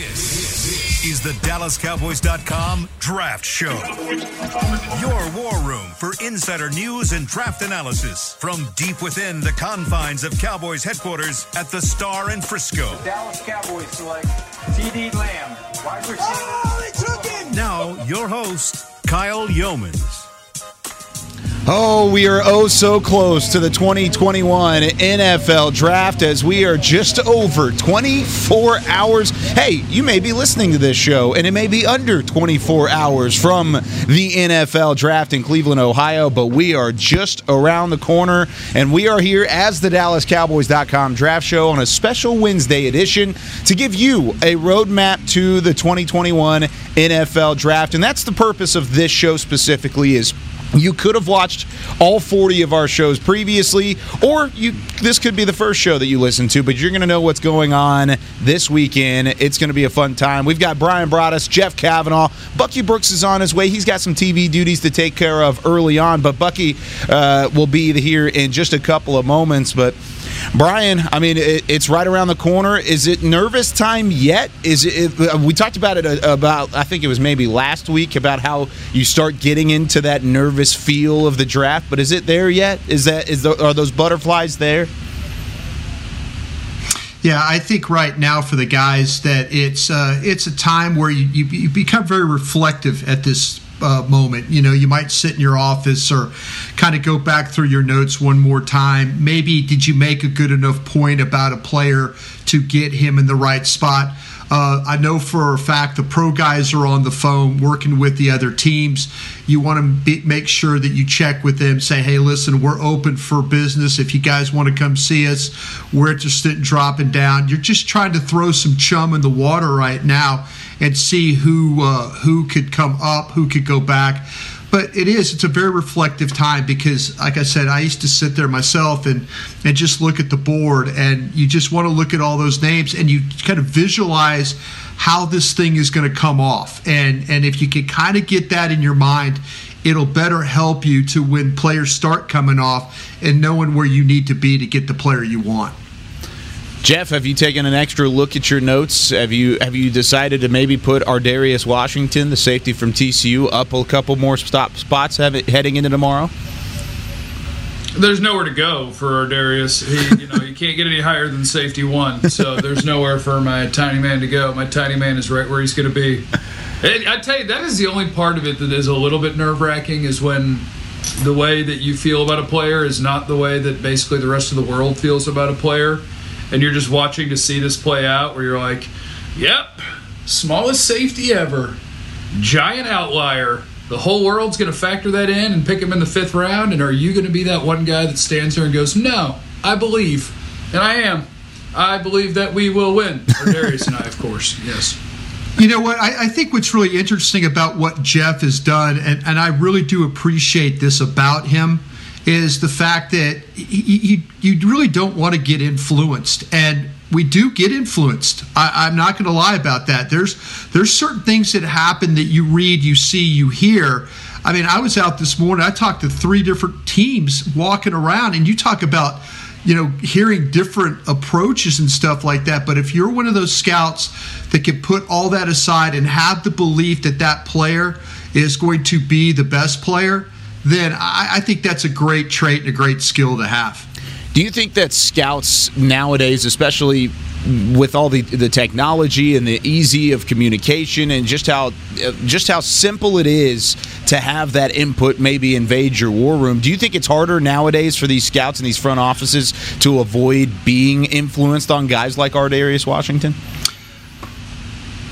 This is the DallasCowboys.com Draft Show. Your war room for insider news and draft analysis from deep within the confines of Cowboys headquarters at the Star in Frisco. The Dallas Cowboys select CeeDee Lamb, wide receiver. Oh, they took him! Now, your host, Kyle Yeomans. Oh, we are oh so close to the 2021 NFL draft as we are just over 24 hours. Hey, you may be listening to this show and it may be under 24 hours from the NFL draft in Cleveland, Ohio, but we are just around the corner and we are here as the DallasCowboys.com draft show on a special Wednesday edition to give you a roadmap to the 2021 NFL draft. And that's the purpose of this show specifically is you could have watched all 40 of our shows previously, or you this could be the first show that you listen to, but you're going to know what's going on this weekend. It's going to be a fun time. We've got Bryan Broaddus, Jeff Cavanaugh, Bucky Brooks is on his way. He's got some TV duties to take care of early on, but Bucky uh, will be here in just a couple of moments. But Bryan, I mean, it, it's right around the corner. Is it nervous time yet? Is it? it we talked about it uh, about I think it was maybe last week about how you start getting into that nervous feel of the draft. But is it there yet? Is that is the, are those butterflies there? Yeah, I think right now for the guys that it's uh, it's a time where you, you, you become very reflective at this uh, moment. You know, you might sit in your office or kind of go back through your notes one more time. Maybe did you make a good enough point about a player to get him in the right spot? Uh, I know for a fact the pro guys are on the phone working with the other teams. You want to be, make sure that you check with them, say, hey, listen, we're open for business. If you guys want to come see us, we're interested in dropping down. You're just trying to throw some chum in the water right now and see who uh, who could come up, who could go back. But it is it's a very reflective time because like i said i used to sit there myself and and just look at the board and you just want to look at all those names and you kind of visualize how this thing is going to come off. And and if you can kind of get that in your mind it'll better help you to when players start coming off and knowing where you need to be to get the player you want Jeff, have you taken an extra look at your notes? Have you have you decided to maybe put Ar'Darius Washington, the safety from TCU, up a couple more stop spots Have it heading into tomorrow? There's nowhere to go for Ar'Darius. He, you know, you can't get any higher than safety one. So there's nowhere for my tiny man to go. My tiny man is right where he's going to be. And I tell you, that is the only part of it that is a little bit nerve wracking. Is when the way that you feel about a player is not the way that basically the rest of the world feels about a player and you're just watching to see this play out where you're like, yep, smallest safety ever, giant outlier. The whole world's going to factor that in and pick him in the fifth round. And are you going to be that one guy that stands there and goes, no, I believe, and I am. I believe that we will win. Ar'Darius and I, of course, yes. You know what? I, I, think what's really interesting about what Jeff has done, and, and I really do appreciate this about him, is the fact that you, you really don't want to get influenced. And we do get influenced. I, am not going to lie about that. There's there's certain things that happen that you read, you see, you hear. I mean, I was out this morning. I talked to three different teams walking around, and you talk about you know hearing different approaches and stuff like that. But if you're one of those scouts that can put all that aside and have the belief that that player is going to be the best player then I, I think that's a great trait and a great skill to have. Do you think that scouts nowadays, especially with all the the technology and the easy of communication and just how just how simple it is to have that input maybe invade your war room. Do you think it's harder nowadays for these scouts and these front offices to avoid being influenced on guys like Ar'Darius Washington?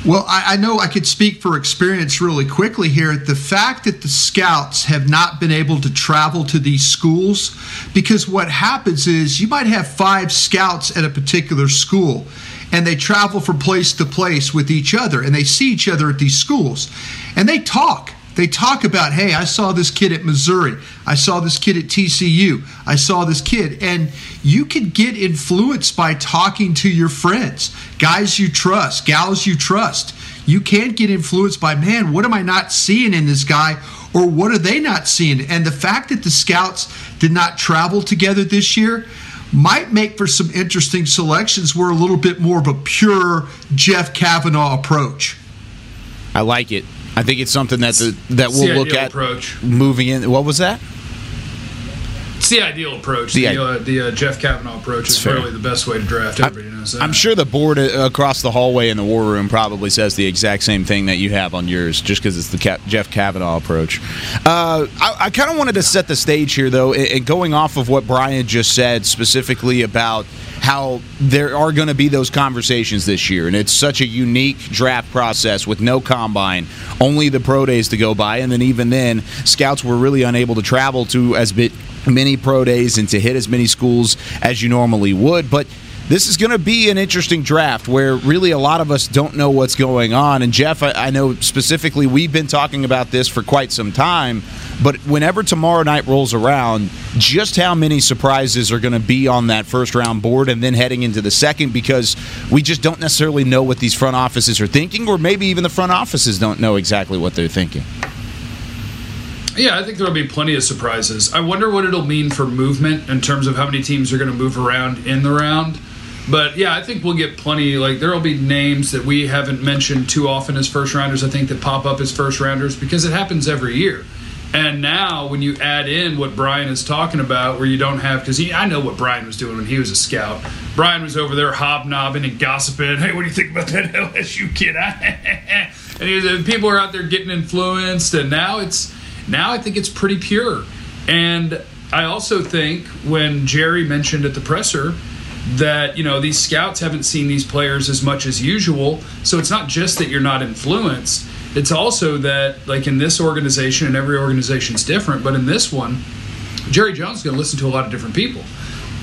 Well, I, I, know I could speak for experience really quickly here. The fact that the scouts have not been able to travel to these schools, because what happens is you might have five scouts at a particular school, and they travel from place to place with each other, and they see each other at these schools, and they talk they talk about, hey, I saw this kid at Missouri. I saw this kid at TCU. I saw this kid. And you can get influenced by talking to your friends, guys you trust, gals you trust. You can't get influenced by, man, what am I not seeing in this guy? Or what are they not seeing? And the fact that the scouts did not travel together this year, might make for some interesting selections where a little bit more of a pure Jeff Cavanaugh approach. I like it. I think it's something that the, that we'll look at approach. moving in. What was that? It's the ideal approach. The The, uh, the uh, Jeff Cavanaugh approach is fair. really the best way to draft. Everybody that. I'm sure the board across the hallway in the war room probably says the exact same thing that you have on yours, just because it's the Jeff Cavanaugh approach. Uh, I, I kind of wanted to set the stage here, though, and going off of what Brian just said specifically about how there are going to be those conversations this year, and it's such a unique draft process with no combine, only the pro days to go by, and then even then, scouts were really unable to travel to as bit many pro days and to hit as many schools as you normally would, but this is going to be an interesting draft where really a lot of us don't know what's going on. And Jeff, I, I know specifically we've been talking about this for quite some time, but whenever tomorrow night rolls around, just how many surprises are going to be on that first round board and then heading into the second because we just don't necessarily know what these front offices are thinking, or maybe even the front offices don't know exactly what they're thinking. Yeah, I think there'll be plenty of surprises. I wonder what it'll mean for movement in terms of how many teams are going to move around in the round. But yeah, I think we'll get plenty. Like there'll be names that we haven't mentioned too often as first rounders. I think that pop up as first rounders because it happens every year. And now, when you add in what Brian is talking about, where you don't have, because I know what Brian was doing when he was a scout. Brian was over there hobnobbing and gossiping. Hey, what do you think about that LSU kid? and was, people are out there getting influenced. And now it's, now I think it's pretty pure. And I also think when Jerry mentioned at the presser that you know these scouts haven't seen these players as much as usual, so it's not just that you're not influenced. It's also that like in this organization, and every organization is different, but in this one, Jerry Jones is going to listen to a lot of different people,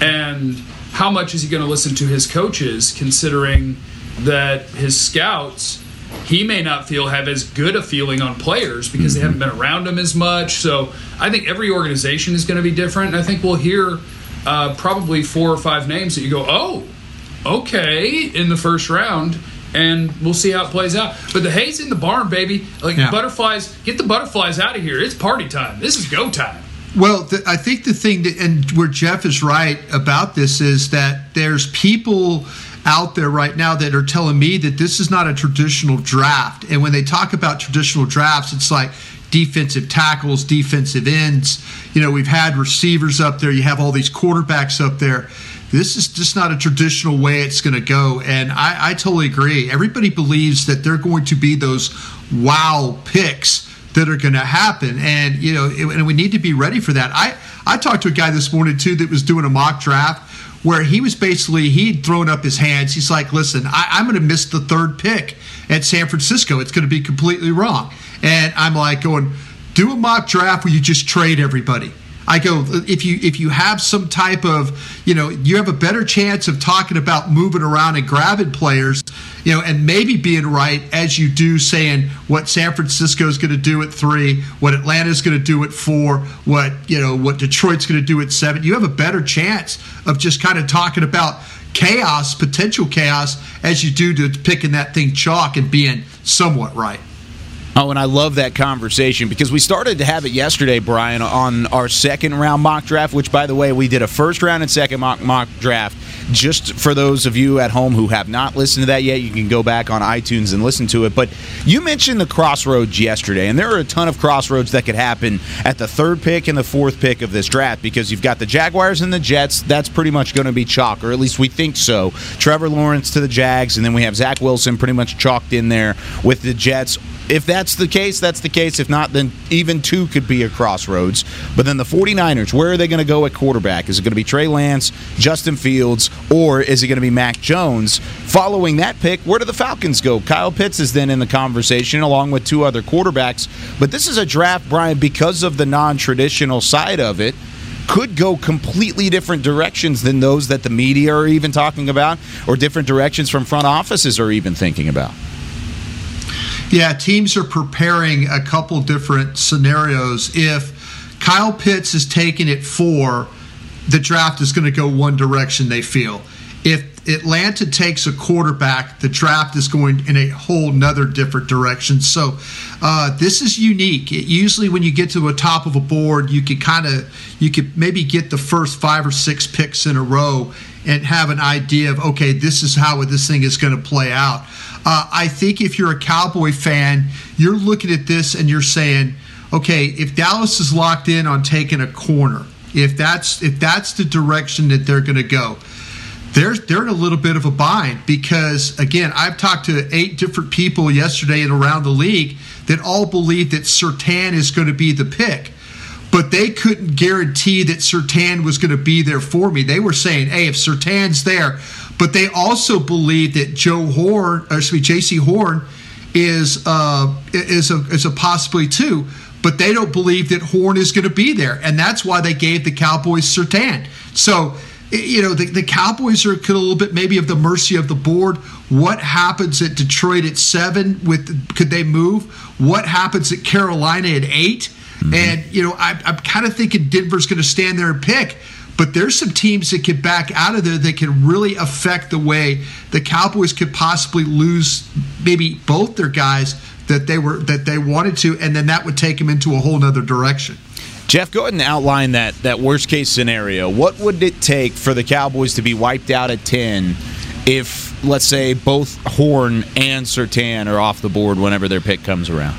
and how much is he going to listen to his coaches, considering that his scouts he may not feel have as good a feeling on players because they mm-hmm. haven't been around him as much. So I think every organization is going to be different, and I think we'll hear uh, probably four or five names that you go, oh, okay, in the first round. And we'll see how it plays out. But the hay's in the barn, baby. Like Yeah. butterflies, get the butterflies out of here. It's party time. This is go time. Well, the, I think the thing that, and where Jeff is right about this is that there's people out there right now that are telling me that this is not a traditional draft. And when they talk about traditional drafts, it's like defensive tackles, defensive ends. You know, we've had receivers up there, you have all these quarterbacks up there. This is just not a traditional way it's going to go. And I, I totally agree. Everybody believes that they're going to be those wow picks that are going to happen and you know it- and we need to be ready for that i i talked to a guy this morning too that was doing a mock draft where he was basically he'd thrown up his hands he's like listen I, i'm going to miss the third pick at san francisco it's going to be completely wrong and i'm like going do a mock draft where you just trade everybody I go if you if you have some type of you know you have a better chance of talking about moving around and grabbing players you know and maybe being right as you do saying what San Francisco is going to do at three what Atlanta is going to do at four what you know what Detroit's going to do at seven you have a better chance of just kind of talking about chaos potential chaos as you do to picking that thing chalk and being somewhat right. Oh, and I love that conversation because we started to have it yesterday, Brian, on our second round mock draft, which, by the way, we did a first round and second mock, mock draft. Just for those of you at home who have not listened to that yet, you can go back on iTunes and listen to it. But you mentioned the crossroads yesterday, and there are a ton of crossroads that could happen at the third pick and the fourth pick of this draft because you've got the Jaguars and the Jets. That's pretty much going to be chalk, or at least we think so. Trevor Lawrence to the Jags, and then we have Zach Wilson pretty much chalked in there with the Jets if that's the case, that's the case. If not, then even two could be a crossroads. But then the 49ers, where are they going to go at quarterback? Is it going to be Trey Lance, Justin Fields, or is it going to be Mac Jones? Following that pick, where do the Falcons go? Kyle Pitts is then in the conversation along with two other quarterbacks. But this is a draft, Brian, because of the non traditional side of it could go completely different directions than those that the media are even talking about, or different directions from front offices are even thinking about. Yeah, teams are preparing a couple different scenarios. If Kyle Pitts is taking it four, the draft is going to go one direction, they feel. If Atlanta takes a quarterback, the draft is going in a whole nother different direction. So uh, this is unique. It, usually, when you get to the top of a board, you could kind of you could maybe get the first five or six picks in a row and have an idea of okay, this is how this thing is going to play out. Uh, I think if you're a Cowboy fan, you're looking at this and you're saying, okay, if Dallas is locked in on taking a corner, if that's if that's the direction that they're going to go, they're they're in a little bit of a bind because again, I've talked to eight different people yesterday and around the league that all believe that Surtain is going to be the pick but they couldn't guarantee that Surtain was going to be there for me. They were saying, "Hey, if Surtain's there," but they also believe that Joe Horn, or excuse me, Jaycee Horn, is uh, is a is a possibility too. But they don't believe that Horn is going to be there, and that's why they gave the Cowboys Surtain. So you know the, the Cowboys are a little bit maybe of the mercy of the board. What happens at Detroit at seven? With could they move? What happens at Carolina at eight? Mm-hmm. And, you know, I, I'm kind of thinking Denver's going to stand there and pick. But there's some teams that can back out of there that can really affect the way the Cowboys could possibly lose maybe both their guys that they were that they wanted to, and then that would take them into a whole other direction. Jeff, go ahead and outline that that worst case scenario. What would it take for the Cowboys to be wiped out at ten if, let's say, both Horn and Surtain are off the board whenever their pick comes around?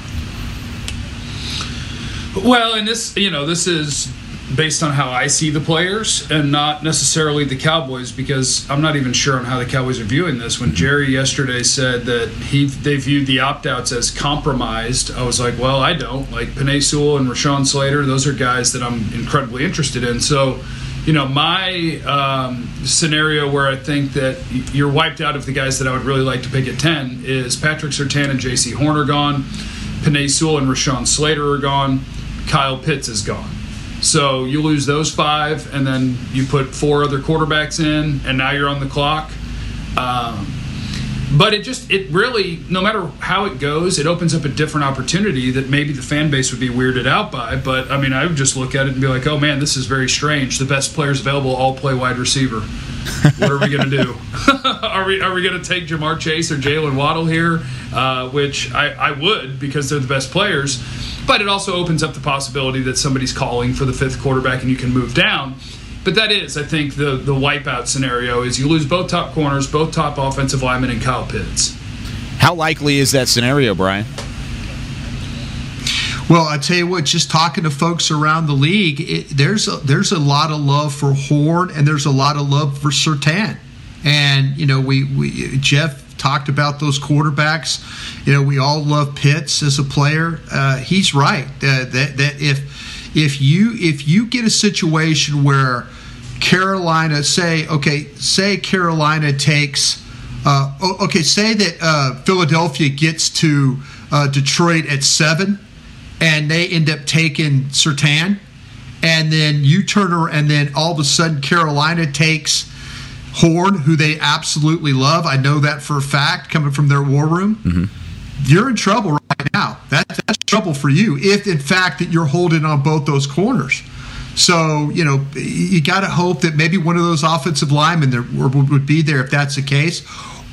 Well, and this, you know, this is based on how I see the players and not necessarily the Cowboys because I'm not even sure on how the Cowboys are viewing this. When Jerry yesterday said that he they viewed the opt outs as compromised, I was like, well, I don't. Like Penei Sewell and Rashawn Slater, those are guys that I'm incredibly interested in. So, you know, my um, scenario where I think that you're wiped out of the guys that I would really like to pick at 10 is Patrick Surtain and Jaycee Horn are gone. Penei Sewell and Rashawn Slater are gone. Kyle Pitts is gone. So you lose those five, and then you put four other quarterbacks in, and now you're on the clock. Um, but it just it really no matter how it goes it opens up a different opportunity that maybe the fan base would be weirded out by. But i mean i would just look at it and be like oh man this is very strange. The best players available all play wide receiver. What are we going to do? Are we are we going to take ja'marr chase or jaylen waddle here? Uh, which I, I would because they're the best players but it also opens up the possibility that somebody's calling for the fifth quarterback and you can move down. But that is, I think, the the wipeout scenario is you lose both top corners, both top offensive linemen, and Kyle Pitts. How likely is that scenario, Brian? Well, I tell you what, just talking to folks around the league, it, there's a, there's a lot of love for Horn and there's a lot of love for Surtain. And you know, we, we Jeff talked about those quarterbacks. You know, we all love Pitts as a player. Uh, he's right uh, that that if if you if you get a situation where Carolina say okay say Carolina takes uh, okay say that uh, Philadelphia gets to uh, Detroit at seven and they end up taking Surtain and then you turn around and then all of a sudden Carolina takes Horn, who they absolutely love. I know that for a fact coming from their war room. Mm-hmm. You're in trouble right now. That, that's trouble for you if, in fact, that you're holding on both those corners. So, you know, you got to hope that maybe one of those offensive linemen there would be there if that's the case.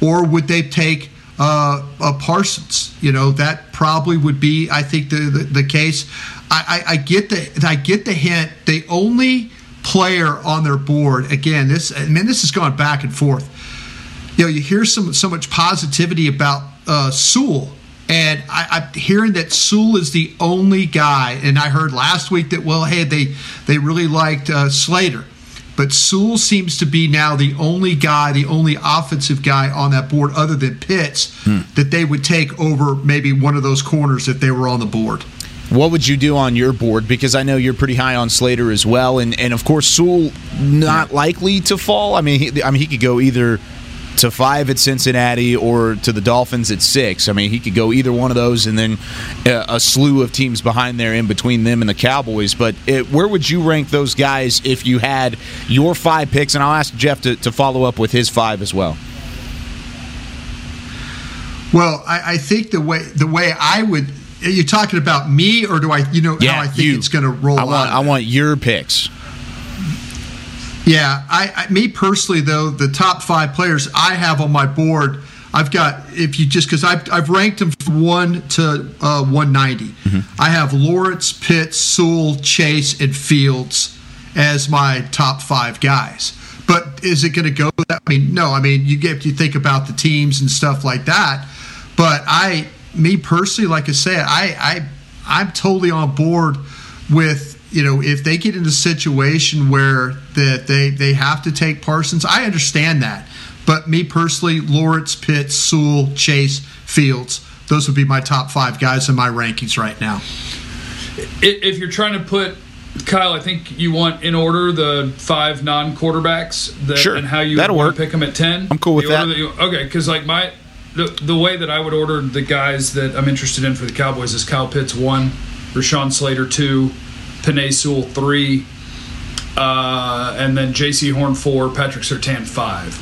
Or would they take uh, uh, Parsons? You know, that probably would be, I think, the, the, the case. I, I, I, get the I get the hint. They only player on their board. Again, this I mean this has gone back and forth. You know, you hear some so much positivity about uh, Sewell, and I, am hearing that Sewell is the only guy. And I heard last week that well, hey, they they really liked uh, Slater, but Sewell seems to be now the only guy, the only offensive guy on that board, other than Pitts, hmm. that they would take over maybe one of those corners if they were on the board. What would you do on your board? Because I know you're pretty high on Slater as well, and and of course Sewell not likely to fall. I mean, he, I mean he could go either to five at Cincinnati or to the Dolphins at six. I mean, he could go either one of those, and then uh, a slew of teams behind there in between them and the Cowboys. But it, where would you rank those guys if you had your five picks? And I'll ask Jeff to, to follow up with his five as well. Well, I, I think the way the way I would are you talking about me, or do I, you know, yeah, how I think you. it's going to roll I want, out? I want your picks. Yeah, I, I me personally though, the top five players I have on my board, I've got if you just because I've, I've ranked them from one to uh, 190. Mm-hmm. I have Lawrence, Pitts, Sewell, Chase, and Fields as my top five guys. But is it going to go that? I mean, no. I mean, you get you think about the teams and stuff like that. But I, me personally, like I said, I, I, I'm totally on board with you know, if they get in a situation where that they they have to take Parsons, I understand that. But me personally, Lawrence, Pitts, Sewell, Chase, Fields, those would be my top five guys in my rankings right now. If you're trying to put Kyle, I think you want in order the five non-quarterbacks that, sure. and how you That'll work. pick them at ten. I'm cool with that. that you, okay, because like my the, the way that I would order the guys that I'm interested in for the Cowboys is Kyle Pitts one, Rashawn Slater two, Penei Sewell three, uh, and then Jaycee Horn four, Patrick Surtain five.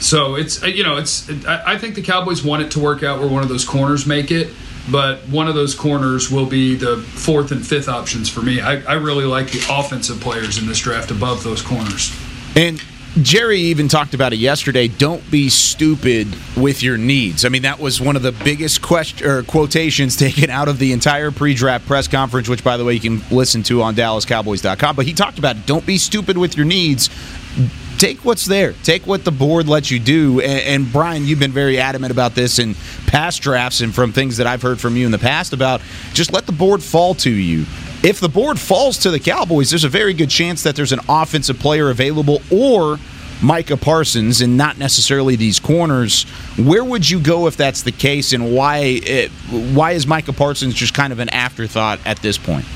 So it's you know it's I, I think the Cowboys want it to work out where one of those corners make it, but one of those corners will be the fourth and fifth options for me. I, I really like the offensive players in this draft above those corners. And Jerry even talked about it yesterday. Don't be stupid with your needs. I mean, that was one of the biggest question quotations taken out of the entire pre-draft press conference, which, by the way, you can listen to on DallasCowboys.com. But he talked about it. Don't be stupid with your needs. Take what's there. Take what the board lets you do. And, and Brian, you've been very adamant about this in past drafts and from things that I've heard from you in the past about just let the board fall to you if the board falls to the Cowboys, there's a very good chance that there's an offensive player available or Micah Parsons and not necessarily these corners. Where would you go if that's the case, and why? It, why is Micah Parsons just kind of an afterthought at this point?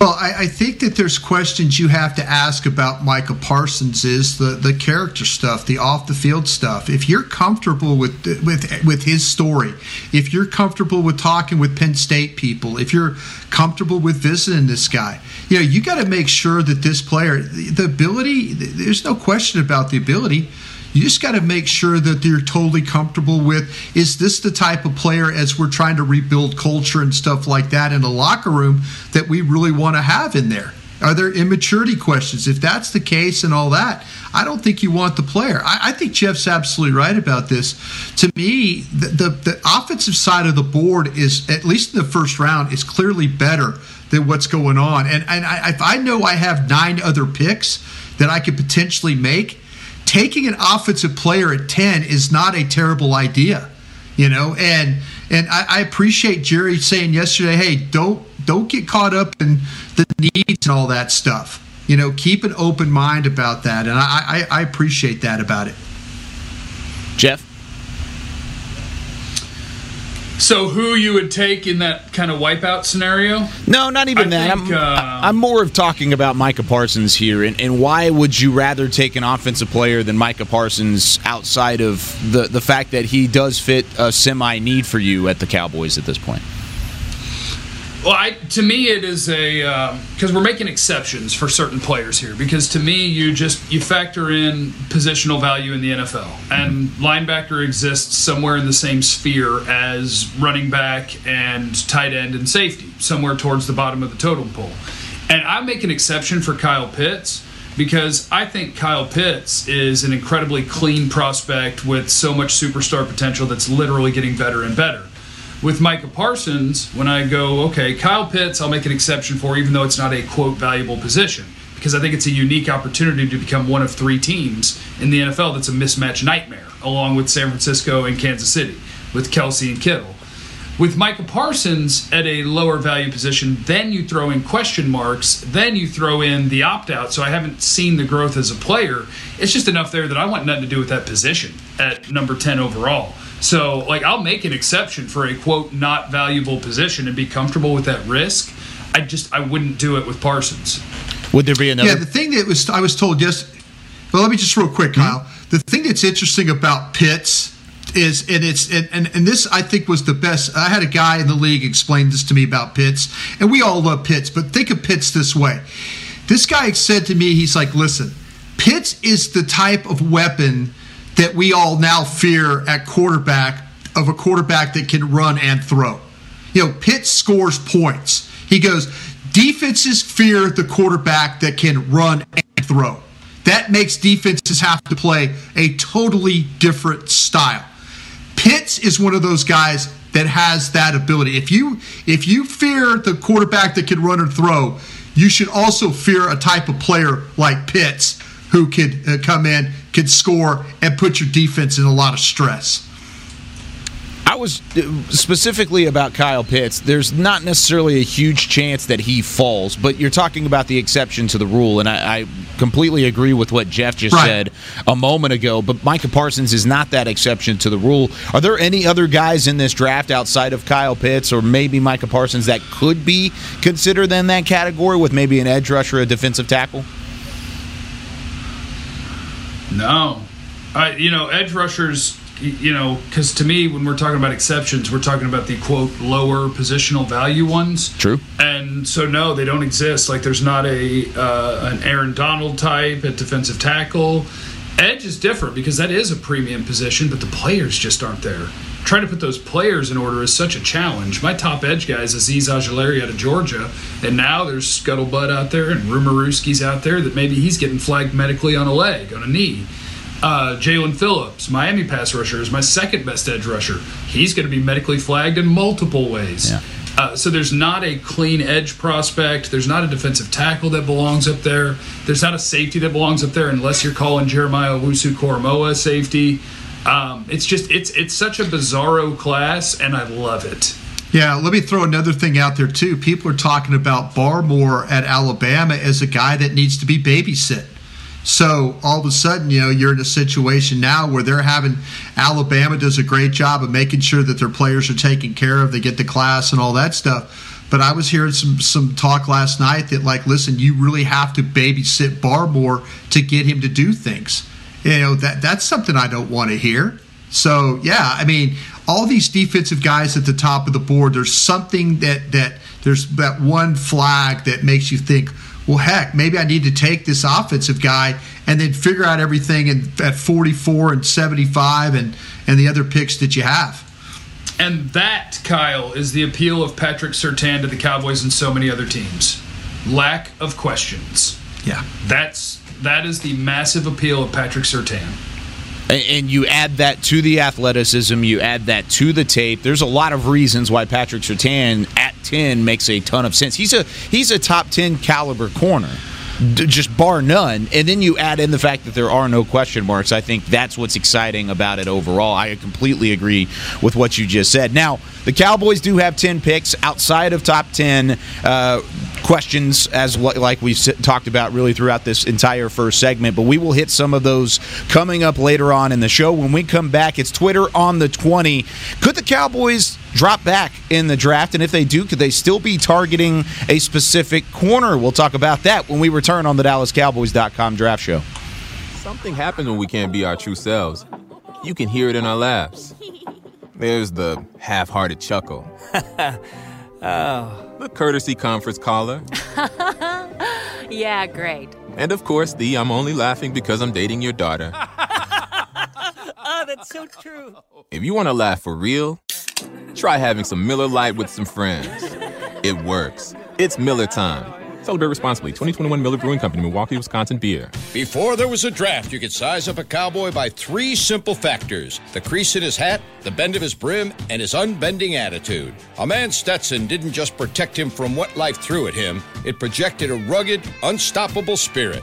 Well, I, I, think that there's questions you have to ask about Micah Parsons is the, the character stuff, the off the field stuff. If you're comfortable with with with his story, if you're comfortable with talking with Penn State people, if you're comfortable with visiting this guy, you know you got to make sure that this player, the ability, there's no question about the ability you just got to make sure that you're totally comfortable with is this the type of player as we're trying to rebuild culture and stuff like that in the locker room that we really want to have in there? Are there immaturity questions? If that's the case and all that, I don't think you want the player. I, I think Jeff's absolutely right about this. To me, the, the, the offensive side of the board is, at least in the first round, is clearly better than what's going on. And, and I, if I know I have nine other picks that I could potentially make, taking an offensive player at 10 is not a terrible idea, you know, and and I, I, appreciate Jerry saying yesterday, hey, don't don't get caught up in the needs and all that stuff. You know, keep an open mind about that, and I, I, I appreciate that about it. Jeff. So, who you would take in that kind of wipeout scenario? No, not even I that. Think, I'm, uh, I'm more of talking about Micah Parsons here, and, and why would you rather take an offensive player than Micah Parsons outside of the the fact that he does fit a semi need for you at the Cowboys at this point? Well, I, to me, it is a because um, we're making exceptions for certain players here. Because to me, you just you factor in positional value in the NFL, and linebacker exists somewhere in the same sphere as running back and tight end and safety, somewhere towards the bottom of the totem pole. And I make an exception for Kyle Pitts because I think Kyle Pitts is an incredibly clean prospect with so much superstar potential that's literally getting better and better with Micah Parsons, when I go, okay, Kyle Pitts, I'll make an exception for, even though it's not a quote valuable position, because I think it's a unique opportunity to become one of three teams in the NFL that's a mismatch nightmare, along with San Francisco and Kansas City, with Kelce and Kittle. With Micah Parsons at a lower value position, then you throw in question marks, then you throw in the opt out. So I haven't seen the growth as a player. It's just enough there that I want nothing to do with that position at number 10 overall. So, like, I'll make an exception for a quote not valuable position and be comfortable with that risk. I just I wouldn't do it with Parsons. Would there be another? Yeah, the thing that was I was told yes. Well, let me just real quick, Kyle. Mm-hmm. The thing that's interesting about Pitts is and it's and, and, and this I think was the best. I had a guy in the league explain this to me about Pitts, and we all love Pitts, but think of Pitts this way. This guy said to me, he's like, listen, Pitts is the type of weapon that we all now fear at quarterback of a quarterback that can run and throw. You know, Pitt scores points. He goes, defenses fear the quarterback that can run and throw. That makes defenses have to play a totally different style. Pitts is one of those guys that has that ability. If you if you fear the quarterback that can run or throw, you should also fear a type of player like Pitts who could uh, come in, could score, and put your defense in a lot of stress. I was uh, specifically about Kyle Pitts. There's not necessarily a huge chance that he falls, but you're talking about the exception to the rule, and I, I completely agree with what Jeff just right. said a moment ago. But Micah Parsons is not that exception to the rule. Are there any other guys in this draft outside of Kyle Pitts or maybe Micah Parsons that could be considered in that category with maybe an edge rusher, a defensive tackle? No, I you know edge rushers you know, because to me, when we're talking about exceptions, we're talking about the quote lower positional value ones. True. And so no, they don't exist. Like there's not a uh, an Aaron Donald type at defensive tackle. Edge is different because that is a premium position, but the players just aren't there. Trying to put those players in order is such a challenge. My top edge guy is Azeez Ojulari out of Georgia, and now there's Scuttlebutt out there and Rumaruski's out there that maybe he's getting flagged medically on a leg, on a knee. Uh, Jaelan Phillips, Miami pass rusher, is my second best edge rusher. He's going to be medically flagged in multiple ways. Yeah. Uh, so there's not a clean edge prospect. There's not a defensive tackle that belongs up there. There's not a safety that belongs up there unless you're calling Jeremiah Owusu-Koramoah safety. Um, it's just it's it's such a bizarro class, and I love it. Yeah, let me throw another thing out there too. People are talking about Barmore at Alabama as a guy that needs to be babysit. So all of a sudden, you know, you're in a situation now where they're having Alabama does a great job of making sure that their players are taken care of, they get the class and all that stuff. But I was hearing some some talk last night that like, listen, you really have to babysit Barmore to get him to do things. You know that that's something I don't want to hear. So yeah, I mean, all these defensive guys at the top of the board, there's something that that there's that one flag that makes you think well, heck, maybe I need to take this offensive guy and then figure out everything in, at 44 and 75 and, and the other picks that you have. And that, Kyle, is the appeal of Patrick Surtain to the Cowboys and so many other teams. Lack of questions. Yeah. That's that is the massive appeal of Patrick Surtain. And you add that to the athleticism, you add that to the tape. There's a lot of reasons why Patrick Surtain at 10 makes a ton of sense. He's a he's a top 10 caliber corner just bar none. And then you add in the fact that there are no question marks. I think that's what's exciting about it overall. I completely agree with what you just said. Now, the Cowboys do have 10 picks outside of top 10 uh, questions, as like we've talked about really throughout this entire first segment. But we will hit some of those coming up later on in the show. When we come back, it's Twitter on the 20. Could the Cowboys drop back in the draft? And if they do, could they still be targeting a specific corner? We'll talk about that when we return on the DallasCowboys.com draft show. Something happens when we can't be our true selves. You can hear it in our laughs. There's the half hearted chuckle. oh. The courtesy conference caller. yeah, great. And of course, the I'm only laughing because I'm dating your daughter. oh, that's so true. If you want to laugh for real, try having some Miller Lite with some friends. It works. It's Miller time. Celebrate responsibly. 2021 Miller Brewing Company, Milwaukee, Wisconsin beer. Before there was a draft, you could size up a cowboy by three simple factors the crease in his hat, the bend of his brim, and his unbending attitude. A man Stetson didn't just protect him from what life threw at him, it projected a rugged, unstoppable spirit.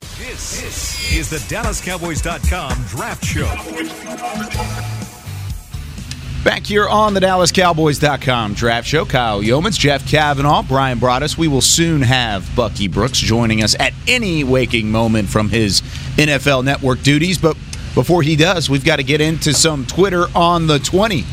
This, this is the DallasCowboys.com Draft Show. Back here on the DallasCowboys.com draft show, Kyle Yeomans, Jeff Cavanaugh, Bryan Broaddus. We will soon have Bucky Brooks joining us at any waking moment from his NFL network duties. But before he does, we've got to get into some Twitter on the 20.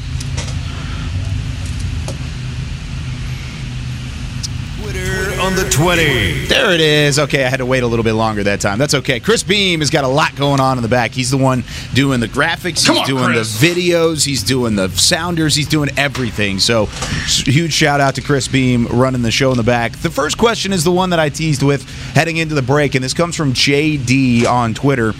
On the 20. There it is. Okay, I had to wait a little bit longer that time. That's okay. Chris Beam has got a lot going on in the back. He's the one doing the graphics, Come he's on, doing Chris. the videos, he's doing the sounders, he's doing everything. So, huge shout out to Chris Beam running the show in the back. The first question is the one that I teased with heading into the break, and this comes from JD on Twitter.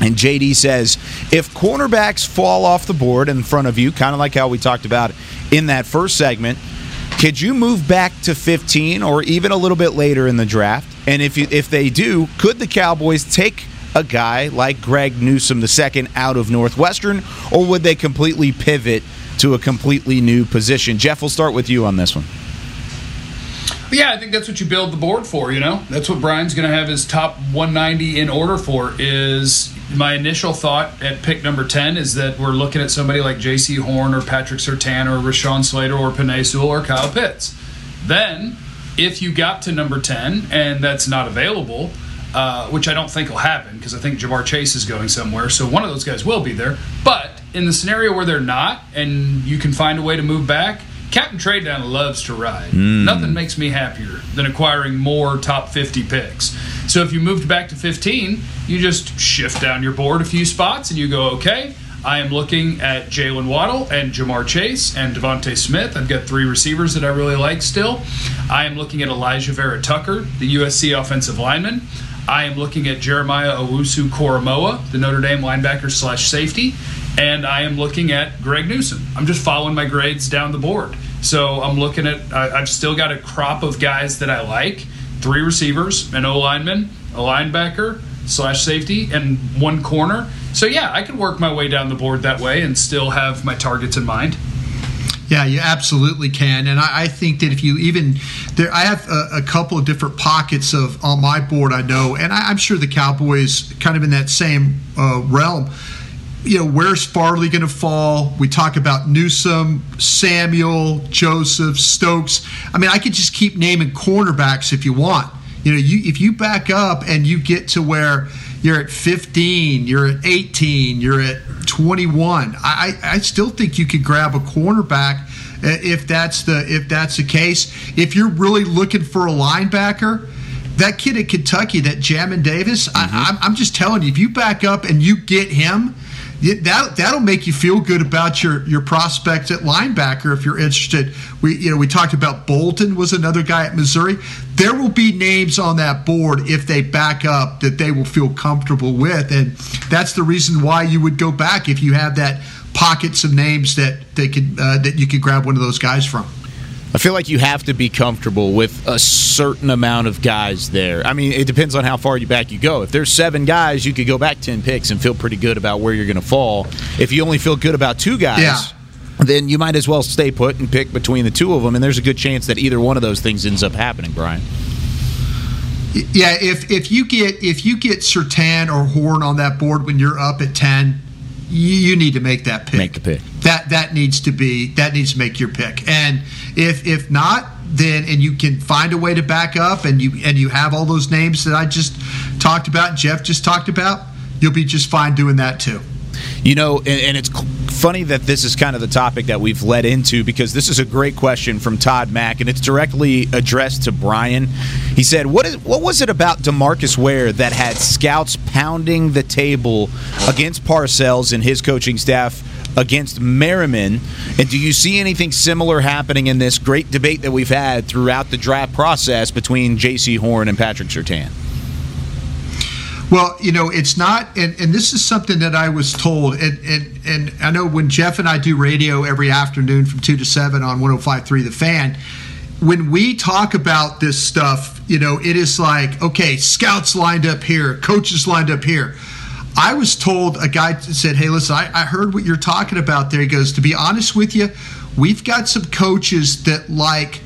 And JD says, if cornerbacks fall off the board in front of you, kind of like how we talked about in that first segment, could you move back to 15 or even a little bit later in the draft? And if you, if they do, could the Cowboys take a guy like Greg Newsom II out of Northwestern, or would they completely pivot to a completely new position? Jeff, we'll start with you on this one. Yeah, I think that's what you build the board for. You know, that's what Brian's going to have his top 190 in order for. Is my initial thought at pick number 10 is that we're looking at somebody like Jaycee Horn or Patrick Surtain or Rashawn Slater or Penei Sewell or Kyle Pitts. Then, if you got to number 10 and that's not available, uh, which I don't think will happen because I think Ja'Marr Chase is going somewhere, so one of those guys will be there. But in the scenario where they're not, and you can find a way to move back, Captain Trade Down loves to ride. Hmm. Nothing makes me happier than acquiring more top 50 picks. So if you moved back to 15, you just shift down your board a few spots and you go, okay, I am looking at Jaylen Waddle and Ja'Marr Chase and DeVonta Smith. I've got three receivers that I really like still. I am looking at Alijah Vera Tucker, the USC offensive lineman. I am looking at Jeremiah Owusu Koramoah, the Notre Dame linebacker slash safety, and I am looking at Greg Newsom. I'm just following my grades down the board. So I'm looking at, I, I've still got a crop of guys that I like three receivers, an O lineman, a linebacker slash safety, and one corner. So yeah, I could work my way down the board that way and still have my targets in mind. Yeah, you absolutely can, and I, I think that if you even there, I have a, a couple of different pockets of on my board. I know, and I, I'm sure the Cowboys kind of in that same uh, realm. You know, where's Farley going to fall? We talk about Newsom, Samuel, Joseph, Stokes. I mean, I could just keep naming cornerbacks if you want. You know, you if you back up and you get to where you're at 15, you're at 18, you're at 21. I, I still think you could grab a cornerback uh, if that's the if that's the case. If you're really looking for a linebacker, that kid at Kentucky, that Jamin Davis, I, I'm, just telling you, if you back up and you get him, that that'll make you feel good about your your prospects at linebacker if you're interested. We you know we talked about Bolton was another guy at Missouri. There will be names on that board if they back up that they will feel comfortable with, and that's the reason why you would go back if you have that pockets of names that they could uh, that you could grab one of those guys from. I feel like you have to be comfortable with a certain amount of guys there. I mean, it depends on how far you back you go. If there's seven guys, you could go back 10 picks and feel pretty good about where you're going to fall. If you only feel good about two guys, Yeah. then you might as well stay put and pick between the two of them. And there's a good chance that either one of those things ends up happening, Brian. Yeah, if if you get if you get Surtain or Horn on that board when you're up at ten, you, you need to make that pick. Make the pick. That that needs to be that needs to make your pick. And if if not, then and you can find a way to back up and you and you have all those names that I just talked about, Jeff just talked about, you'll be just fine doing that too. You know, and, and it's funny that this is kind of the topic that we've led into because this is a great question from Todd Mack, and it's directly addressed to Brian. He said, "What is what was it about Demarcus Ware that had scouts pounding the table against Parcells and his coaching staff against Merriman. And do you see anything similar happening in this great debate that we've had throughout the draft process between Jaycee Horn and Patrick Surtain? Well, you know, it's not, and, and this is something that I was told, and, and, and I know when Jeff and I do radio every afternoon from 2 to 7 on 105.3 The Fan, when we talk about this stuff, you know, it is like, okay, scouts lined up here, coaches lined up here. I was told a guy said, Hey, listen, I, I, heard what you're talking about there. He goes, To be honest with you, we've got some coaches that like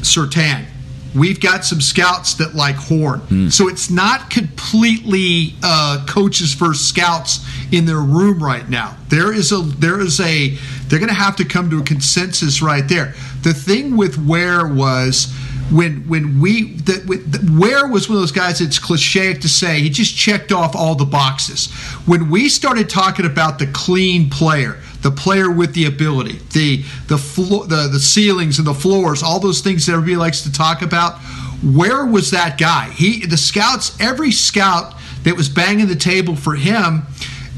Surtain. We've got some scouts that like Horn. Mm. So it's not completely uh, coaches versus scouts in their room right now. There is a there is a they're going to have to come to a consensus right there. The thing with Ware was when when we that the, Ware was one of those guys. It's cliche to say he just checked off all the boxes. When we started talking about the clean player, the player with the ability, the the flo- the the ceilings and the floors, all those things that everybody likes to talk about. Ware was that guy? He the scouts, every scout that was banging the table for him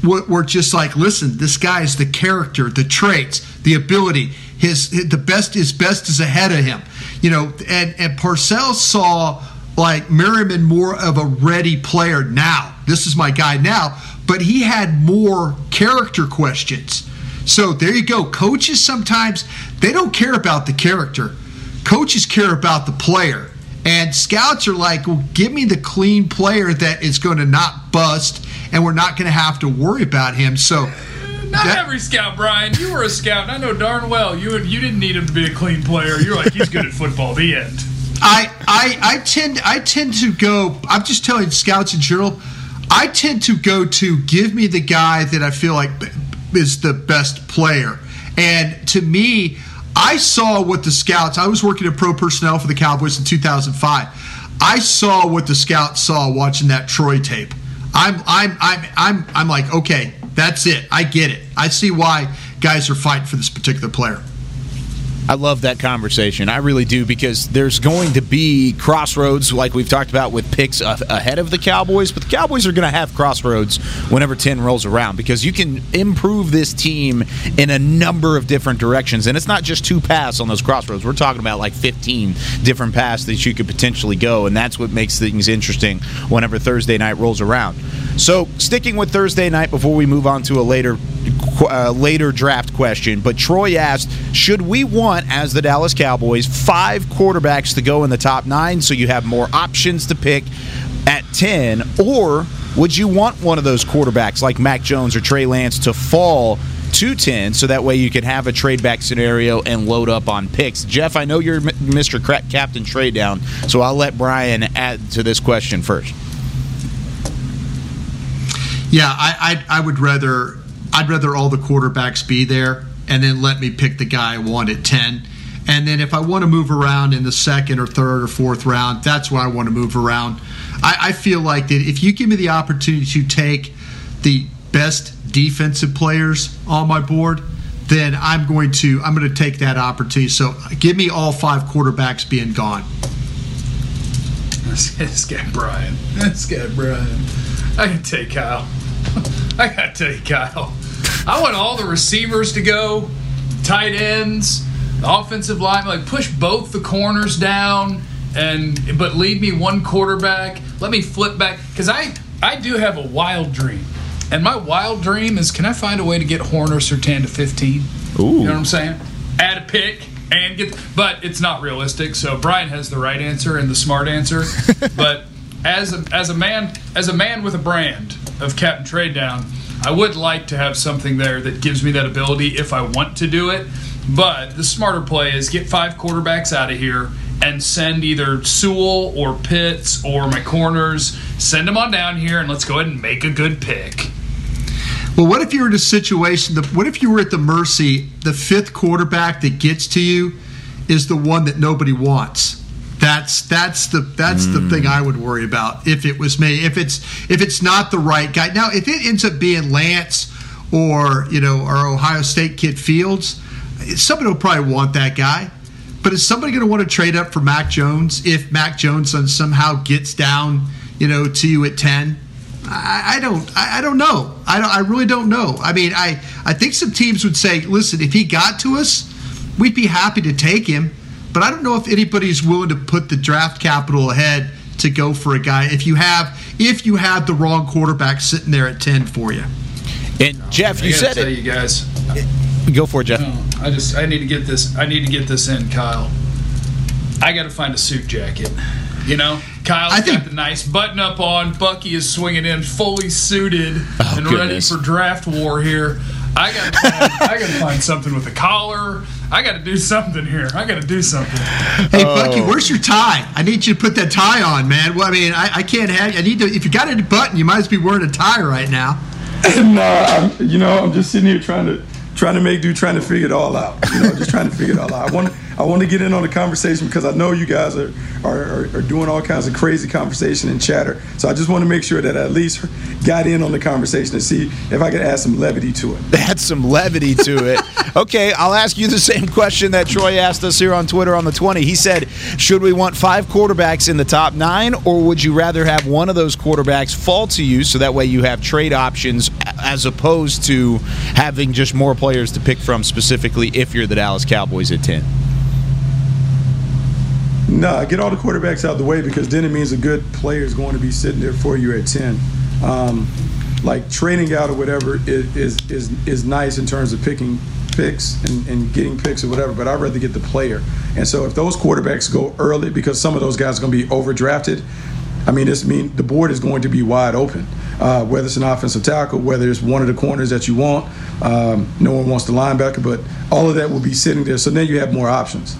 were just like, listen, this guy is the character, the traits, the ability. His, the best his best is ahead of him. You know, and and Parcells saw like Merriman more of a ready player now. This is my guy now, but he had more character questions. So there you go. Coaches sometimes they don't care about the character. Coaches care about the player. And scouts are like, well, give me the clean player that is going to not bust and we're not going to have to worry about him. So not that, every scout, Brian. You were a scout, and I know darn well you you didn't need him to be a clean player. You're like he's good at football. The end. I, I I tend I tend to go. I'm just telling scouts in general. I tend to go to give me the guy that I feel like is the best player. And to me, I saw what the scouts. I was working at pro personnel for the Cowboys in 2005. I saw what the scouts saw watching that Troy tape. I'm I'm I'm I'm I'm like, okay, that's it. I get it. I see why guys are fighting for this particular player. I love that conversation. I really do because there's going to be crossroads, like we've talked about with picks ahead of the Cowboys, but the Cowboys are going to have crossroads whenever 10 rolls around because you can improve this team in a number of different directions. And it's not just two paths on those crossroads. We're talking about like 15 different paths that you could potentially go. And that's what makes things interesting whenever Thursday night rolls around. So, sticking with Thursday night before we move on to a later uh, later draft question, but Troy asked, should we want as the Dallas Cowboys five quarterbacks to go in the top 9 so you have more options to pick at 10 or would you want one of those quarterbacks like Mac Jones or Trey Lance to fall to 10 so that way you can have a trade back scenario and load up on picks. Jeff, I know you're Mr. Captain Trade Down, so I'll let Brian add to this question first. Yeah, I, I, I would rather I'd rather all the quarterbacks be there and then let me pick the guy I want at ten. And then if I want to move around in the second or third or fourth round, that's where I want to move around. I, I feel like that if you give me the opportunity to take the best defensive players on my board, then I'm going to I'm going to take that opportunity. So give me all five quarterbacks being gone. This guy Brian. This guy Brian. I can take Kyle. I gotta tell you, Kyle. I want all the receivers to go, tight ends, offensive line, like push both the corners down, and but leave me one quarterback. Let me flip back because I I do have a wild dream, and my wild dream is can I find a way to get Horn or Surtain to 15? Ooh, you know what I'm saying? Add a pick and get, but it's not realistic. So Brian has the right answer and the smart answer, but as a, as a man as a man with a brand of Captain Trade Down, I would like to have something there that gives me that ability if I want to do it. But the smarter play is get five quarterbacks out of here and send either Sewell or Pitts or my corners, send them on down here and let's go ahead and make a good pick. Well, what if you were in a situation? What if you were at the mercy? The fifth quarterback that gets to you is the one that nobody wants. That's that's the that's mm. the thing I would worry about if it was me. If it's if it's not the right guy. Now, if it ends up being Lance or you know our Ohio State kid Fields, somebody will probably want that guy. But is somebody going to want to trade up for Mac Jones if Mac Jones somehow gets down, you know, to you at ten? I, don't. I, I, don't know. I, don't, I really don't know. I mean, I, I think some teams would say, listen, if he got to us, we'd be happy to take him. But I don't know if anybody's willing to put the draft capital ahead to go for a guy if you have if you have the wrong quarterback sitting there at ten for you. And Jeff, you said tell it. You guys, go for it, Jeff. No, I just I need to get this. I need to get this in, Kyle. I got to find a suit jacket. You know, Kyle's think, got the nice button up on. Bucky is swinging in fully suited oh, and goodness. ready for draft war here. I got I got to find something with a collar. I got to do something here. I got to do something. Hey, oh. Bucky, where's your tie? I need you to put that tie on, man. Well, I mean, I, I can't have. I need to. If you got a button, you might as well be wearing a tie right now. no, I'm, you know, I'm just sitting here trying to trying to make do, trying to figure it all out. You know, just trying to figure it all out. I want I want to get in on the conversation because I know you guys are, are, are, doing all kinds of crazy conversation and chatter. So I just want to make sure that I at least got in on the conversation to see if I could add some levity to it. Add some levity to it. okay, I'll ask you the same question that Troy asked us here on Twitter on the 20. He said, Should we want five quarterbacks in the top nine, or would you rather have one of those quarterbacks fall to you so that way you have trade options as opposed to having just more players to pick from specifically if you're the Dallas Cowboys at 10? No, get all the quarterbacks out of the way because then it means a good player is going to be sitting there for you at 10. Um, like trading out or whatever is, is, is, is nice in terms of picking picks and, and, getting picks or whatever, but I'd rather get the player. And so if those quarterbacks go early, because some of those guys are going to be overdrafted, I mean, this mean the board is going to be wide open. Uh, whether it's an offensive tackle, whether it's one of the corners that you want, um, no one wants the linebacker, but all of that will be sitting there. So then you have more options.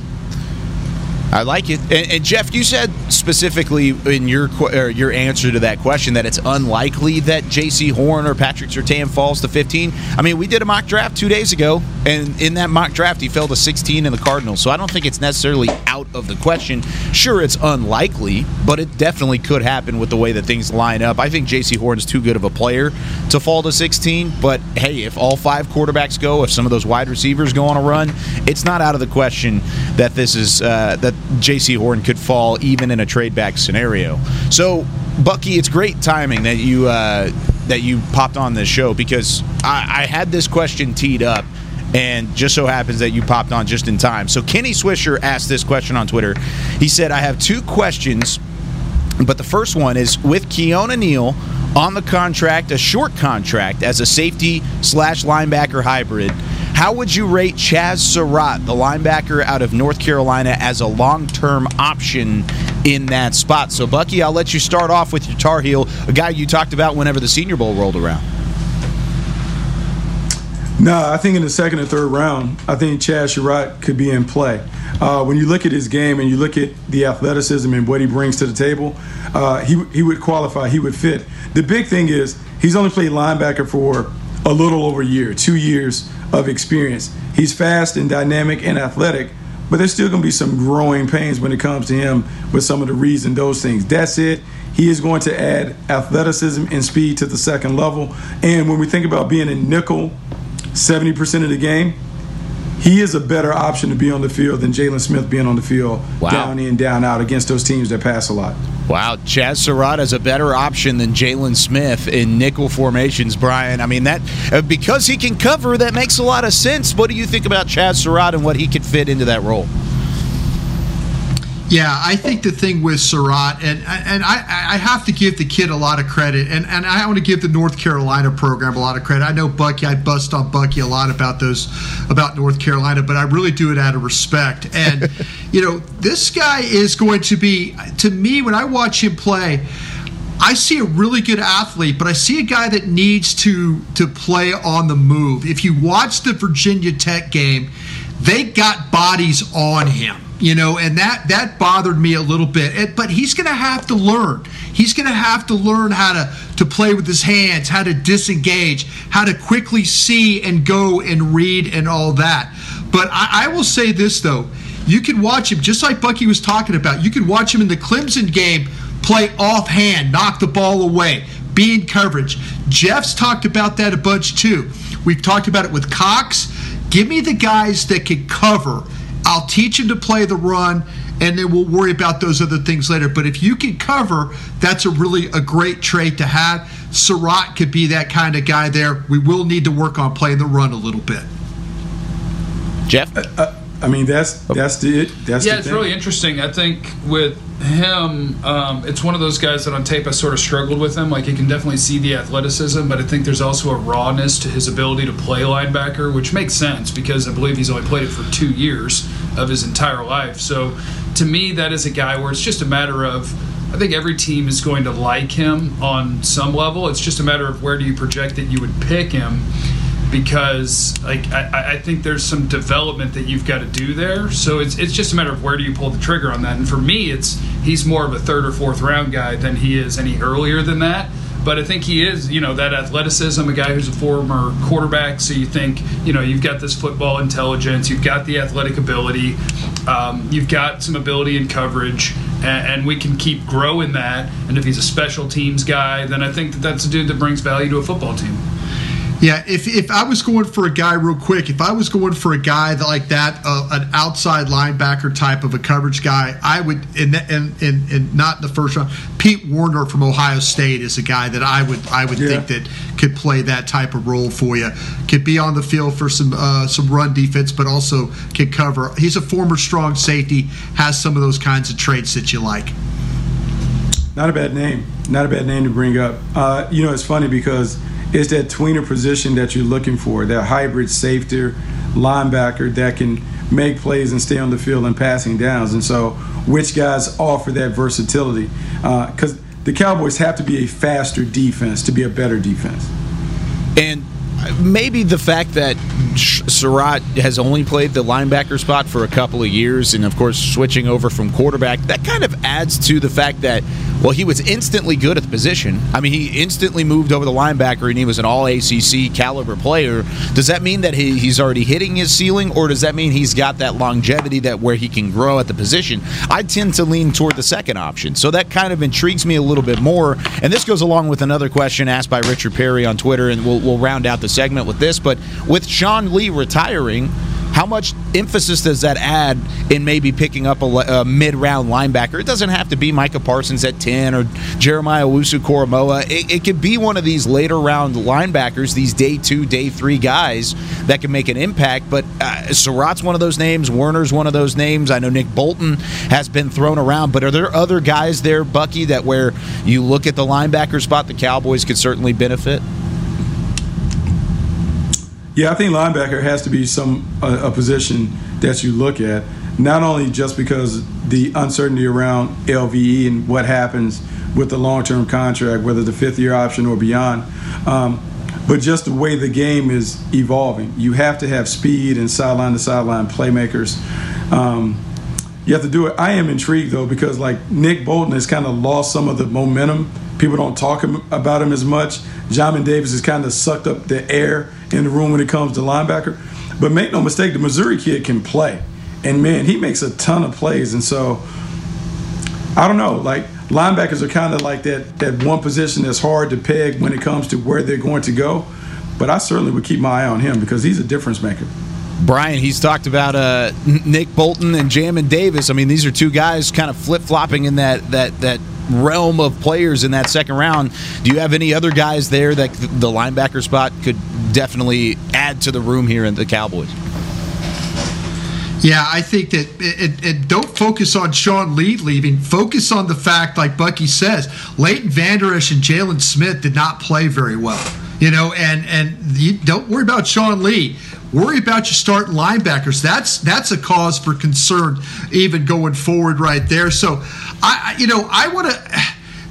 I like it. And, and, Jeff, you said specifically in your your answer to that question that it's unlikely that Jaycee Horn or Patrick Surtain falls to 15. I mean, we did a mock draft two days ago, and in that mock draft, he fell to 16 in the Cardinals. So I don't think it's necessarily out of the question. Sure, it's unlikely, but it definitely could happen with the way that things line up. I think Jaycee Horn's too good of a player to fall to 16. But hey, if all five quarterbacks go, if some of those wide receivers go on a run, it's not out of the question that this is uh, that Jaycee Horn could fall even in a trade back scenario. So, Bucky, it's great timing that you uh, that you popped on this show because I, I had this question teed up and just so happens that you popped on just in time. So Kenny Swisher asked this question on Twitter. He said, "I have two questions, but the first one is with Keanu Neal on the contract, a short contract as a safety slash linebacker hybrid." How would you rate Chazz Surratt, the linebacker out of North Carolina, as a long term option in that spot? So, Bucky, I'll let you start off with your Tar Heel, a guy you talked about whenever the Senior Bowl rolled around. No, I think in the second or third round, I think Chazz Surratt could be in play. Uh, when you look at his game and you look at the athleticism and what he brings to the table, uh, he, he would qualify, he would fit. The big thing is he's only played linebacker for a little over a year, two years of experience. He's fast and dynamic and athletic, but there's still going to be some growing pains when it comes to him with some of the reads and those things. That's it. He is going to add athleticism and speed to the second level. And when we think about being a nickel 70% of the game, he is a better option to be on the field than Jaylon Smith being on the field wow. down in, down out against those teams that pass a lot. Wow, Chazz Surratt is a better option than Jaylon Smith in nickel formations, Brian. I mean that uh, because he can cover, that makes a lot of sense. What do you think about Chazz Surratt and what he could fit into that role? Yeah, I think the thing with Surratt, and and I, I have to give the kid a lot of credit, and, and I want to give the North Carolina program a lot of credit. I know Bucky, I bust on Bucky a lot about those, about North Carolina, but I really do it out of respect. And, you know, this guy is going to be, to me, when I watch him play, I see a really good athlete, but I see a guy that needs to to play on the move. If you watch the Virginia Tech game, they got bodies on him you know, and that that bothered me a little bit. It, but he's going to have to learn. He's going to have to learn how to to play with his hands, how to disengage, how to quickly see and go and read and all that. But I, I will say this though, you can watch him just like Bucky was talking about. You can watch him in the Clemson game play offhand, knock the ball away, be in coverage. Jeff's talked about that a bunch too. We've talked about it with Cox. Give me the guys that can cover I'll teach him to play the run and then we'll worry about those other things later. But if you can cover, that's a really a great trait to have. Surratt could be that kind of guy there. We will need to work on playing the run a little bit. Jeff? Uh, I mean, that's that's the that's yeah, the it's thing. really interesting. I think with him, um, it's one of those guys that on tape I sort of struggled with him. Like you can definitely see the athleticism, but I think there's also a rawness to his ability to play linebacker, which makes sense because I believe he's only played it for two years of his entire life. So to me, that is a guy where it's just a matter of. I think every team is going to like him on some level. It's just a matter of where do you project that you would pick him because like I, I think there's some development that you've got to do there. So it's it's just a matter of where do you pull the trigger on that. And for me, it's he's more of a third or fourth round guy than he is any earlier than that. But I think he is, you know, that athleticism, a guy who's a former quarterback. So you think, you know, you've got this football intelligence, you've got the athletic ability, um, you've got some ability in coverage, and, and we can keep growing that. And if he's a special teams guy, then I think that that's a dude that brings value to a football team. Yeah, if, if I was going for a guy real quick, if I was going for a guy that, like that, uh, an outside linebacker type of a coverage guy, I would, and and and, and not in the first round. Pete Werner from Ohio State is a guy that I would I would Yeah. think that could play that type of role for you. Could be on the field for some uh, some run defense, but also can cover. He's a former strong safety, has some of those kinds of traits that you like. Not a bad name. Not a bad name to bring up. Uh, you know, it's funny because it's that tweener position that you're looking for, that hybrid safety linebacker that can make plays and stay on the field and passing downs. And so, which guys offer that versatility? Uh, because the Cowboys have to be a faster defense to be a better defense. And uh, maybe the fact that Surratt has only played the linebacker spot for a couple of years, and of course switching over from quarterback, that kind of adds to the fact that well, he was instantly good at the position. I mean, he instantly moved over the linebacker, and he was an All ACC caliber player. Does that mean that he, he's already hitting his ceiling, or does that mean he's got that longevity that where he can grow at the position? I tend to lean toward the second option, so that kind of intrigues me a little bit more. And this goes along with another question asked by Richard Perry on Twitter, and we'll, we'll round out the segment with this. But with Sean Lee retiring, how much emphasis does that add in maybe picking up a, a mid-round linebacker? It doesn't have to be Micah Parsons at ten or Jeremiah Owusu Koramoah. It, it could be one of these later round linebackers, these day two, day three guys that can make an impact. But uh, Surratt's one of those names. Werner's one of those names. I know Nick Bolton has been thrown around, but are there other guys there, Bucky, that where you look at the linebacker spot, the Cowboys could certainly benefit? Yeah, I think linebacker has to be some a, a position that you look at, not only just because the uncertainty around LVE and what happens with the long-term contract, whether the fifth-year option or beyond, um, but just the way the game is evolving. You have to have speed and sideline to sideline playmakers. Um, you have to do it. I am intrigued though because like Nick Bolton has kind of lost some of the momentum. People don't talk about him as much. Jamin Davis has kind of sucked up the air in the room when it comes to linebacker. But make no mistake, the Missouri kid can play, and man, he makes a ton of plays. And so I don't know, like linebackers are kind of like that that one position that's hard to peg when it comes to where they're going to go. But I certainly would keep my eye on him because he's a difference maker. Brian, he's talked about uh, Nick Bolton and Jamin Davis. I mean, these are two guys kind of flip flopping in that that that realm of players in that second round. Do you have any other guys there that the linebacker spot could definitely add to the room here in the Cowboys? Yeah, I think that it, it, don't focus on Sean Lee leaving. Focus on the fact, like Bucky says, Leighton Vander Esch and Jaylon Smith did not play very well. You know, and and you don't worry about Sean Lee. Worry about your starting linebackers. That's that's a cause for concern, even going forward right there. So, I- you know I want to.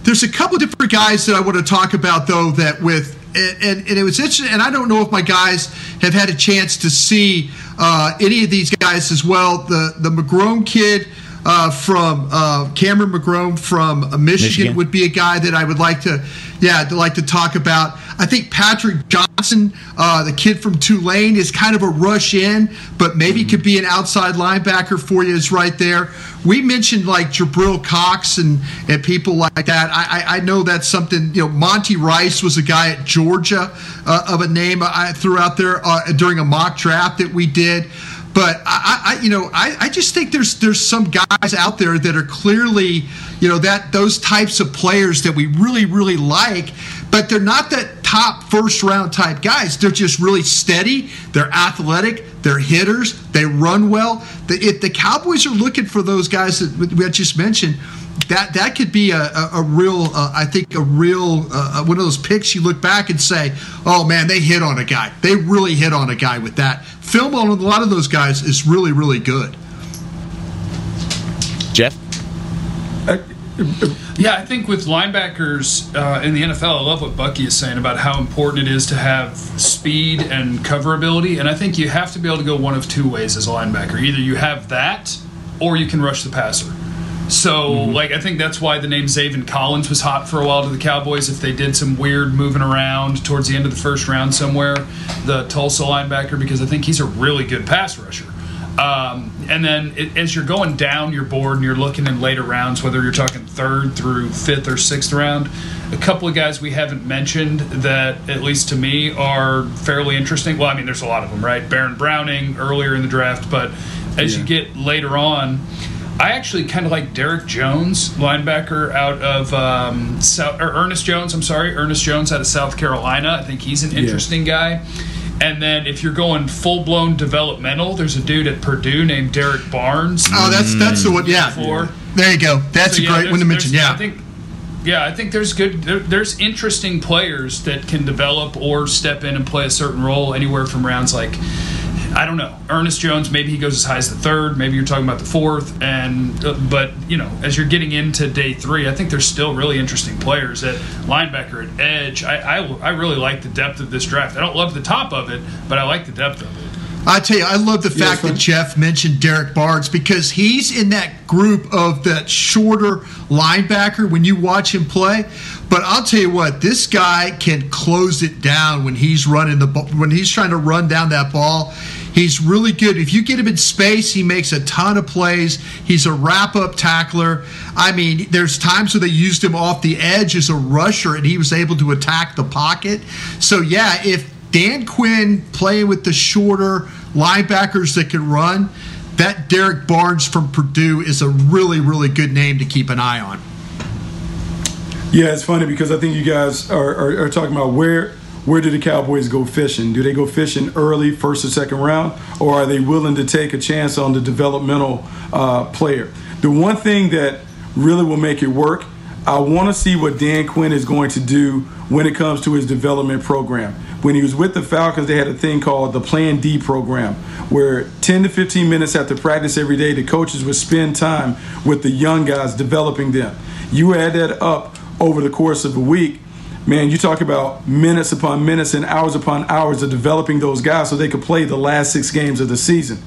There's a couple different guys that I want to talk about though that with and, and, it was interesting. And I don't know if my guys have had a chance to see uh, any of these guys as well. The the McGrone kid uh, from uh, Cameron McGrone from uh, Michigan, Michigan. would be a guy that I would like to, yeah, to like to talk about. I think Patrick Johnson, uh, the kid from Tulane, is kind of a rush in, but maybe could be an outside linebacker for you. Is right there. We mentioned like Jabril Cox and and people like that. I I, I know that's something. You know, Monty Rice was a guy at Georgia uh, of a name I threw out there uh, during a mock draft that we did. But I, I you know, I, I just think there's there's some guys out there that are clearly, you know, that those types of players that we really really like. but they're not that top first round type guys. They're just really steady. They're athletic. They're hitters. They run well. The, if the Cowboys are looking for those guys that we just mentioned, that that could be a, a, a real, uh, I think, a real uh, one of those picks. You look back and say, "Oh man, they hit on a guy. They really hit on a guy with that." Film on a lot of those guys is really, really good. Jeff. Yeah, I think with linebackers uh, in the NFL, I love what Bucky is saying about how important it is to have speed and coverability. And I think you have to be able to go one of two ways as a linebacker. Either you have that, or you can rush the passer. So, mm-hmm. like, I think that's why the name Zaven Collins was hot for a while to the Cowboys. If they did some weird moving around towards the end of the first round somewhere, the Tulsa linebacker, because I think he's a really good pass rusher. Um, and then it, as you're going down your board and you're looking in later rounds, whether you're talking third through fifth or sixth round, a couple of guys we haven't mentioned that, at least to me, are fairly interesting. Well, I mean, there's a lot of them, right? Baron Browning earlier in the draft, but as yeah. you get later on, I actually kind of like Derek Jones, linebacker out of um, South, or Ernest Jones. I'm sorry, Ernest Jones out of South Carolina. I think he's an interesting yeah. guy. And then if you're going full blown developmental, there's a dude at Purdue named Derrick Barnes. Oh, that's that's the one. Yeah. For. There you go. That's so, a great one to mention. Yeah. I think. Yeah, I think there's good. There, there's interesting players that can develop or step in and play a certain role anywhere from rounds like I don't know. Ernest Jones, maybe he goes as high as the third. Maybe you're talking about the fourth. And uh, but you know, as you're getting into day three, I think there's still really interesting players at linebacker, at edge. I I, I really like the depth of this draft. I don't love the top of it, but I like the depth of it. I tell you, I love the fact that Jeff mentioned Derrick Barnes because he's in that group of that shorter linebacker when you watch him play. But I'll tell you what, this guy can close it down when he's running the when he's trying to run down that ball. He's really good. If you get him in space, he makes a ton of plays. He's a wrap up tackler. I mean, there's times where they used him off the edge as a rusher and he was able to attack the pocket. So, yeah, if Dan Quinn playing with the shorter linebackers that can run, that Derrick Barnes from Purdue is a really, really good name to keep an eye on. Yeah, it's funny because I think you guys are, are, are talking about where where do the Cowboys go fishing? Do they go fishing early, first or second round, or are they willing to take a chance on the developmental uh, player? The one thing that really will make it work, I want to see what Dan Quinn is going to do when it comes to his development program. When he was with the Falcons, they had a thing called the Plan D program, where 10 to 15 minutes after practice every day, the coaches would spend time with the young guys developing them. You add that up over the course of a week, man, you talk about minutes upon minutes and hours upon hours of developing those guys so they could play the last six games of the season.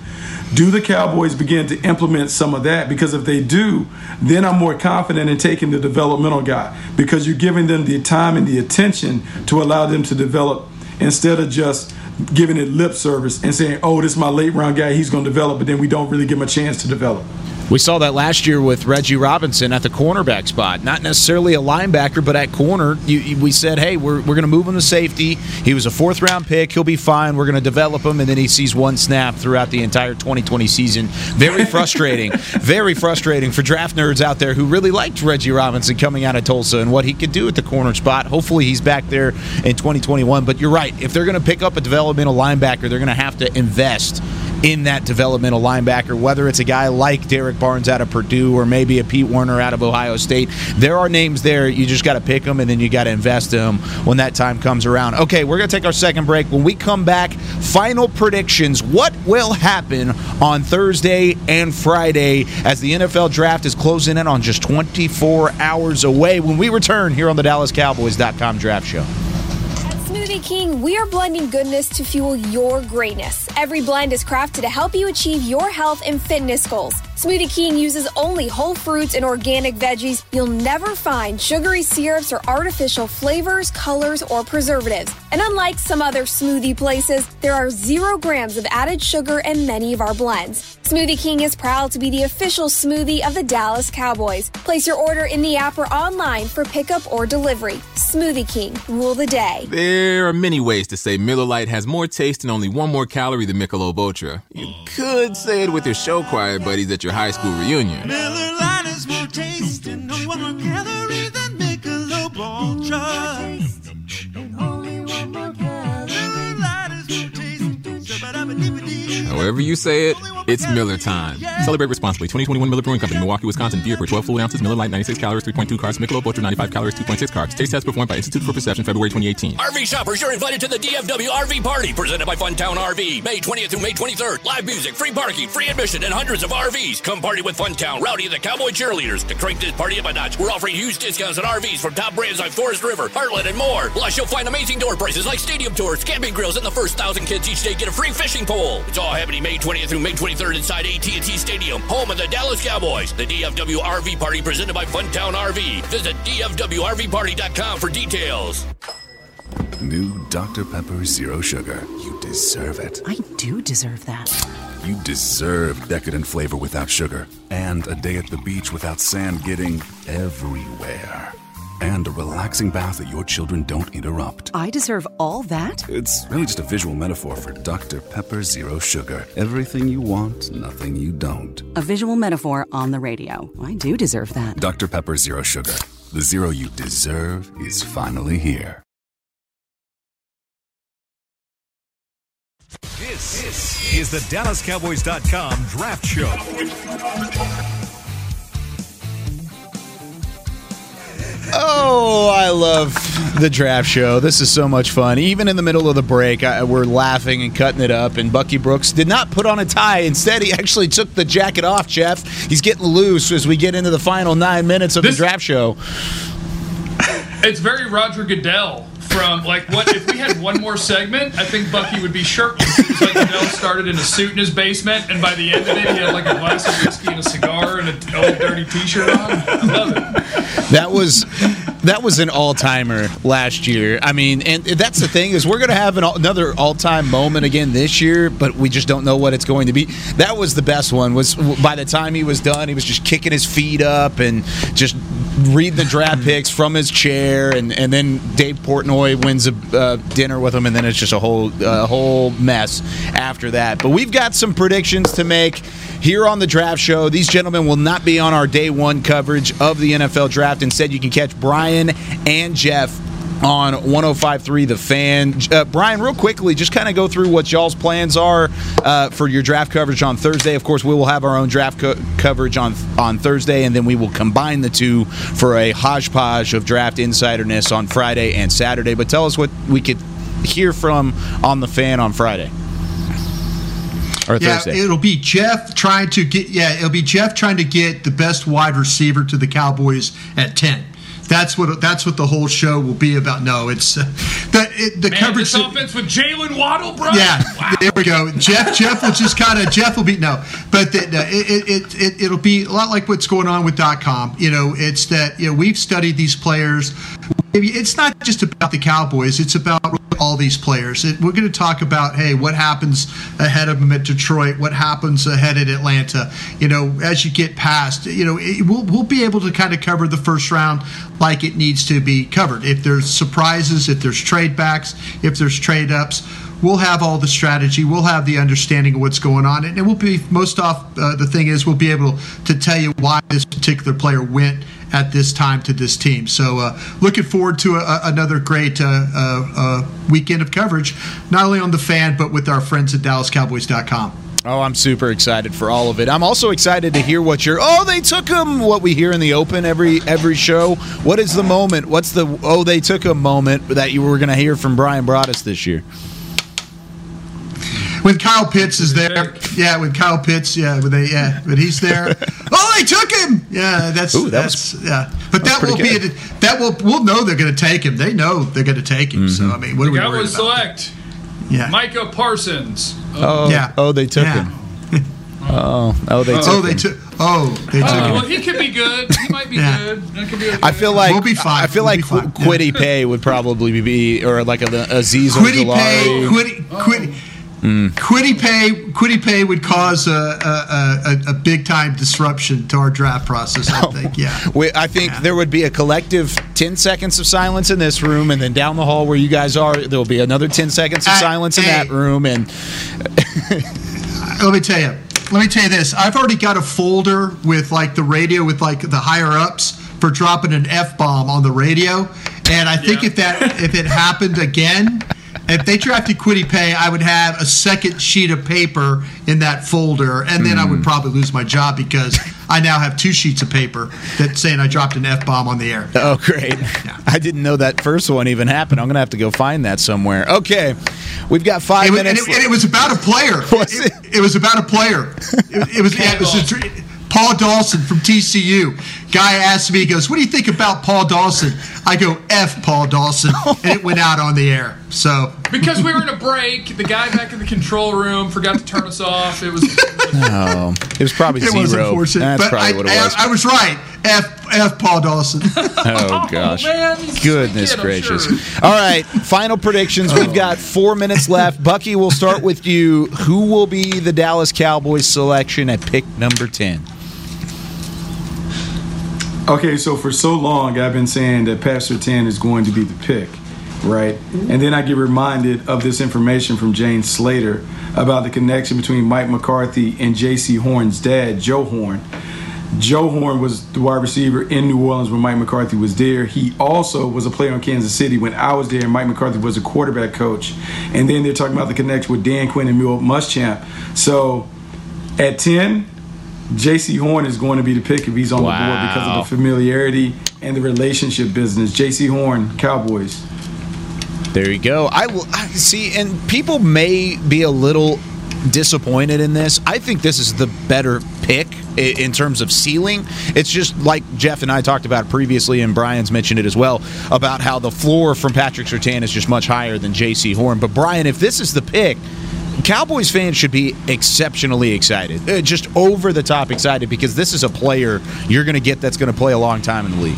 Do the Cowboys begin to implement some of that? Because if they do, then I'm more confident in taking the developmental guy because you're giving them the time and the attention to allow them to develop instead of just giving it lip service and saying, oh, this is my late round guy, he's going to develop, but then we don't really give him a chance to develop. We saw that last year with Reggie Robinson at the cornerback spot. Not necessarily a linebacker, but at corner, you, we said, hey, we're, we're going to move him to safety. He was a fourth round pick. He'll be fine. We're going to develop him. And then he sees one snap throughout the entire 2020 season. Very frustrating. very frustrating for draft nerds out there who really liked Reggie Robinson coming out of Tulsa and what he could do at the corner spot. Hopefully he's back there in 2021. But you're right. If they're going to pick up a developmental linebacker, they're going to have to invest in that developmental linebacker, whether it's a guy like Derrick Barnes out of Purdue or maybe a Pete Werner out of Ohio State. There are names there. You just got to pick them and then you got to invest in them when that time comes around. Okay, we're going to take our second break. When we come back, final predictions. What will happen on Thursday and Friday as the NFL draft is closing in on just 24 hours away when we return here on the DallasCowboys.com Draft Show. King, we are blending goodness to fuel your greatness. Every blend is crafted to help you achieve your health and fitness goals. Smoothie King uses only whole fruits and organic veggies. You'll never find sugary syrups or artificial flavors, colors, or preservatives. And unlike some other smoothie places, there are zero grams of added sugar in many of our blends. Smoothie King is proud to be the official smoothie of the Dallas Cowboys. Place your order in the app or online for pickup or delivery. Smoothie King, rule the day. There are many ways to say Miller Lite has more taste and only one more calorie than Michelob Ultra. You could say it with your show choir buddies at your your high school reunion. Miller Lite is more tasting, only one more calorie than Michelob Ultra. However you say it, it's Miller time. Celebrate responsibly. 2021 Miller Brewing Company, Milwaukee, Wisconsin. Beer for 12 full ounces. Miller Lite, 96 calories, 3.2 carbs. Michelob Ultra, 95 calories, 2.6 carbs. Taste test performed by Institute for Perception, February 2018. RV shoppers, you're invited to the DFW RV Party, presented by Funtown RV, May 20th through May 23rd. Live music, free parking, free admission, and hundreds of RVs. Come party with Funtown, Rowdy, and the Cowboy Cheerleaders. To crank this party up a notch, we're offering huge discounts on RVs from top brands like Forest River, Heartland, and more. Plus, you'll find amazing door prices like stadium tours, camping grills, and the first thousand kids each day get a free fishing pole. It's all happening May 20th through May 23rd inside AT&T Stadium, home of the Dallas Cowboys. The DFW RV Party presented by Funtown RV. Visit DFWRVParty.com for details. New Dr. Pepper Zero Sugar. You deserve it. I do deserve that. You deserve decadent flavor without sugar, and a day at the beach without sand getting everywhere. And a relaxing bath that your children don't interrupt. I deserve all that? It's really just a visual metaphor for Dr. Pepper Zero Sugar. Everything you want, nothing you don't. A visual metaphor on the radio. I do deserve that. Dr. Pepper Zero Sugar. The zero you deserve is finally here. This, this is the DallasCowboys.com Draft Show. Oh, I love the draft show. This is so much fun. Even in the middle of the break, I, we're laughing and cutting it up. And Bucky Brooks did not put on a tie. Instead, he actually took the jacket off, Jeff. He's getting loose as we get into the final nine minutes of This- the draft show. It's very Roger Goodell from like what if we had one more segment? I think Bucky would be shirtless. It was started in a suit in his basement, and by the end of it, he had like a glass of whiskey and a cigar and an old dirty T-shirt on. I love it. That was that was an all timer last year. I mean, and that's the thing is we're going to have an, another all time moment again this year, but we just don't know what it's going to be. That was the best one. Was by the time he was done, he was just kicking his feet up and just reading the draft picks from his chair, and, and then Dave Portnoy wins a uh, dinner with him, and then it's just a whole a whole mess after that. But we've got some predictions to make here on the draft show. These gentlemen will not be on our day one coverage of the NFL draft. Instead, you can catch Brian and Jeff on 1053 The Fan. Uh, Brian, real quickly, just kind of go through what y'all's plans are uh, for your draft coverage on Thursday. Of course, we will have our own draft co- coverage on on Thursday, and then we will combine the two for a hodgepodge of draft insiderness on Friday and Saturday. But tell us what we could hear from on the fan on Friday or yeah, Thursday. it'll be Jeff trying to get. Yeah, it'll be Jeff trying to get the best wide receiver to the Cowboys at ten. That's what that's what the whole show will be about. No, it's uh, the it, the Man, coverage. this offense with Jaylen Waddle, bro. Yeah, there we go. Jeff Jeff will just kind of Jeff will be no, but the, it, it it it'll be a lot like what's going on with dot .com. You know, it's that you know we've studied these players. It's not just about the Cowboys. It's about all these players. It, we're going to talk about hey, what happens ahead of them at Detroit? What happens ahead at Atlanta? You know, as you get past, you know, it, we'll we'll be able to kind of cover the first round like it needs to be covered. If there's surprises, if there's trade backs, if there's trade ups, we'll have all the strategy. We'll have the understanding of what's going on, and it will be most off. Uh, the thing is, we'll be able to tell you why this particular player went at this time to this team. So, uh, looking forward to a, another great uh, uh, uh, weekend of coverage, not only on the fan but with our friends at DallasCowboys.com. Oh, I'm super excited for all of it. I'm also excited to hear what you're. Oh, they took him. What we hear in the open every every show. What is the moment? What's the oh they took him moment that you were going to hear from Brian Broaddus this year? When Kyle Pitts is there, yeah. When Kyle Pitts, yeah. When they, yeah. When he's there, oh, they took him. Yeah, that's Ooh, that that's yeah. But that that, was will be pretty a, that will we'll know they're going to take him. They know they're going to take him. So mm-hmm. I mean, what are we worried Cowboys about? select. Yeah. Micah Parsons. Oh, oh Yeah. oh, they took Yeah. him. Oh, oh, oh, they oh, took Oh, him. they took. Oh, they took Oh, him. well, he could be good. He might be Yeah. good. That could be okay. I feel like We'll be fine. I feel We'll like be fine. Qu- Kwity Paye would probably be, or like a a Azeez Kwity Paye, Ojulari. Kwity, Kwity, Kwity Pay, Kwity Paye would cause a, a, a, a big time disruption to our draft process. I think. Yeah. We, I think there would be a collective 10 seconds of silence in this room, and then down the hall where you guys are, there will be another 10 seconds of Uh, silence in hey. that room. And Let me tell you. Let me tell you this. I've already got a folder with like the radio with like the higher ups for dropping an f bomb on the radio, and I think if that if it happened again, if they drafted Kwity Paye, I would have a second sheet of paper in that folder, and then I Hmm. would probably lose my job because I now have two sheets of paper that saying I dropped an f bomb on the air. Oh, great. I didn't know that first one even happened. I'm going to have to go find that somewhere. Okay. We've got five It was, and, minutes. it, and it was about a player. it? It, was about a player. It, it was. yeah, it was a, Paul Dawson from TCU. Guy asked me, he goes, "What do you think about Paul Dawson?" I go, "F Paul Dawson," and it went out on the air. So Because we were in a break, the guy back in the control room forgot to turn us off. It was oh, it was probably it zero. was unfortunate, That's but probably I, what it was. I, I was right. F F Paul Dawson. Oh, oh gosh. man, he's a Goodness kid, I'm gracious. sure. All right, final predictions. We've oh. got 4 minutes left. Bucky, we'll start with you. Who will be the Dallas Cowboys selection at pick number 10? Okay, so for so long, I've been saying that Pastor 10 is going to be the pick, right? And then I get reminded of this information from Jane Slater about the connection between Mike McCarthy and Jaycee Horn's dad, Joe Horn. Joe Horn was the wide receiver in New Orleans when Mike McCarthy was there. He also was a player in Kansas City when I was there, and Mike McCarthy was a quarterback coach. And then they're talking about the connection with Dan Quinn and Milt Muschamp. So at 10, Jaycee Horn is going to be the pick if he's on the board because of the familiarity and the relationship business. Jaycee Horn, Cowboys. There you go. I will I, see, and people may be a little disappointed in this. I think this is the better pick in terms of ceiling. It's just like Jeff and I talked about previously, and Brian's mentioned it as well about how the floor from Patrick Surtain is just much higher than Jaycee Horn. But Brian, if this is the pick. Cowboys fans should be exceptionally excited, uh, just over the top excited, because this is a player you're going to get that's going to play a long time in the league.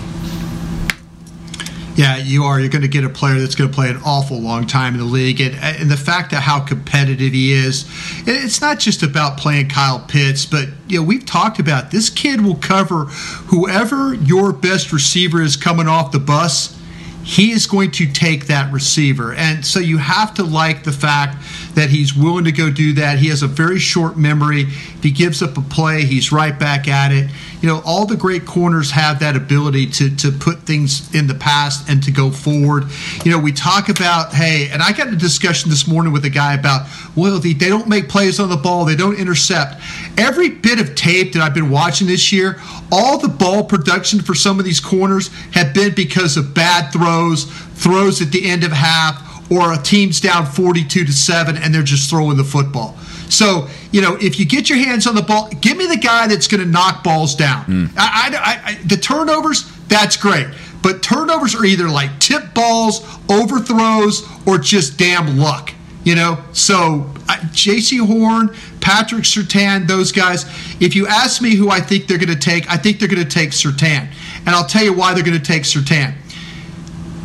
Yeah, you are. You're going to get a player that's going to play an awful long time in the league, and, and the fact of how competitive he is. It's not just about playing Kyle Pitts, but you know we've talked about this kid will cover whoever your best receiver is coming off the bus. He is going to take that receiver, and so you have to like the fact that he's willing to go do that. He has a very short memory. If he gives up a play, he's right back at it. You know, all the great corners have that ability to to put things in the past and to go forward. You know, we talk about hey, and I got a discussion this morning with a guy about well, they, they don't make plays on the ball, they don't intercept. Every bit of tape that I've been watching this year, all the ball production for some of these corners have been because of bad throws, throws at the end of half, or a team's down 42 to 7 and they're just throwing the football. So, you know, if you get your hands on the ball, give me the guy that's going to knock balls down. Hmm. I, I, I, the turnovers, that's great. But turnovers are either like tip balls, overthrows, or just damn luck. You know, so Jaycee Horn, Patrick Surtain, those guys. If you ask me who I think they're going to take, I think they're going to take Surtain, and I'll tell you why they're going to take Surtain.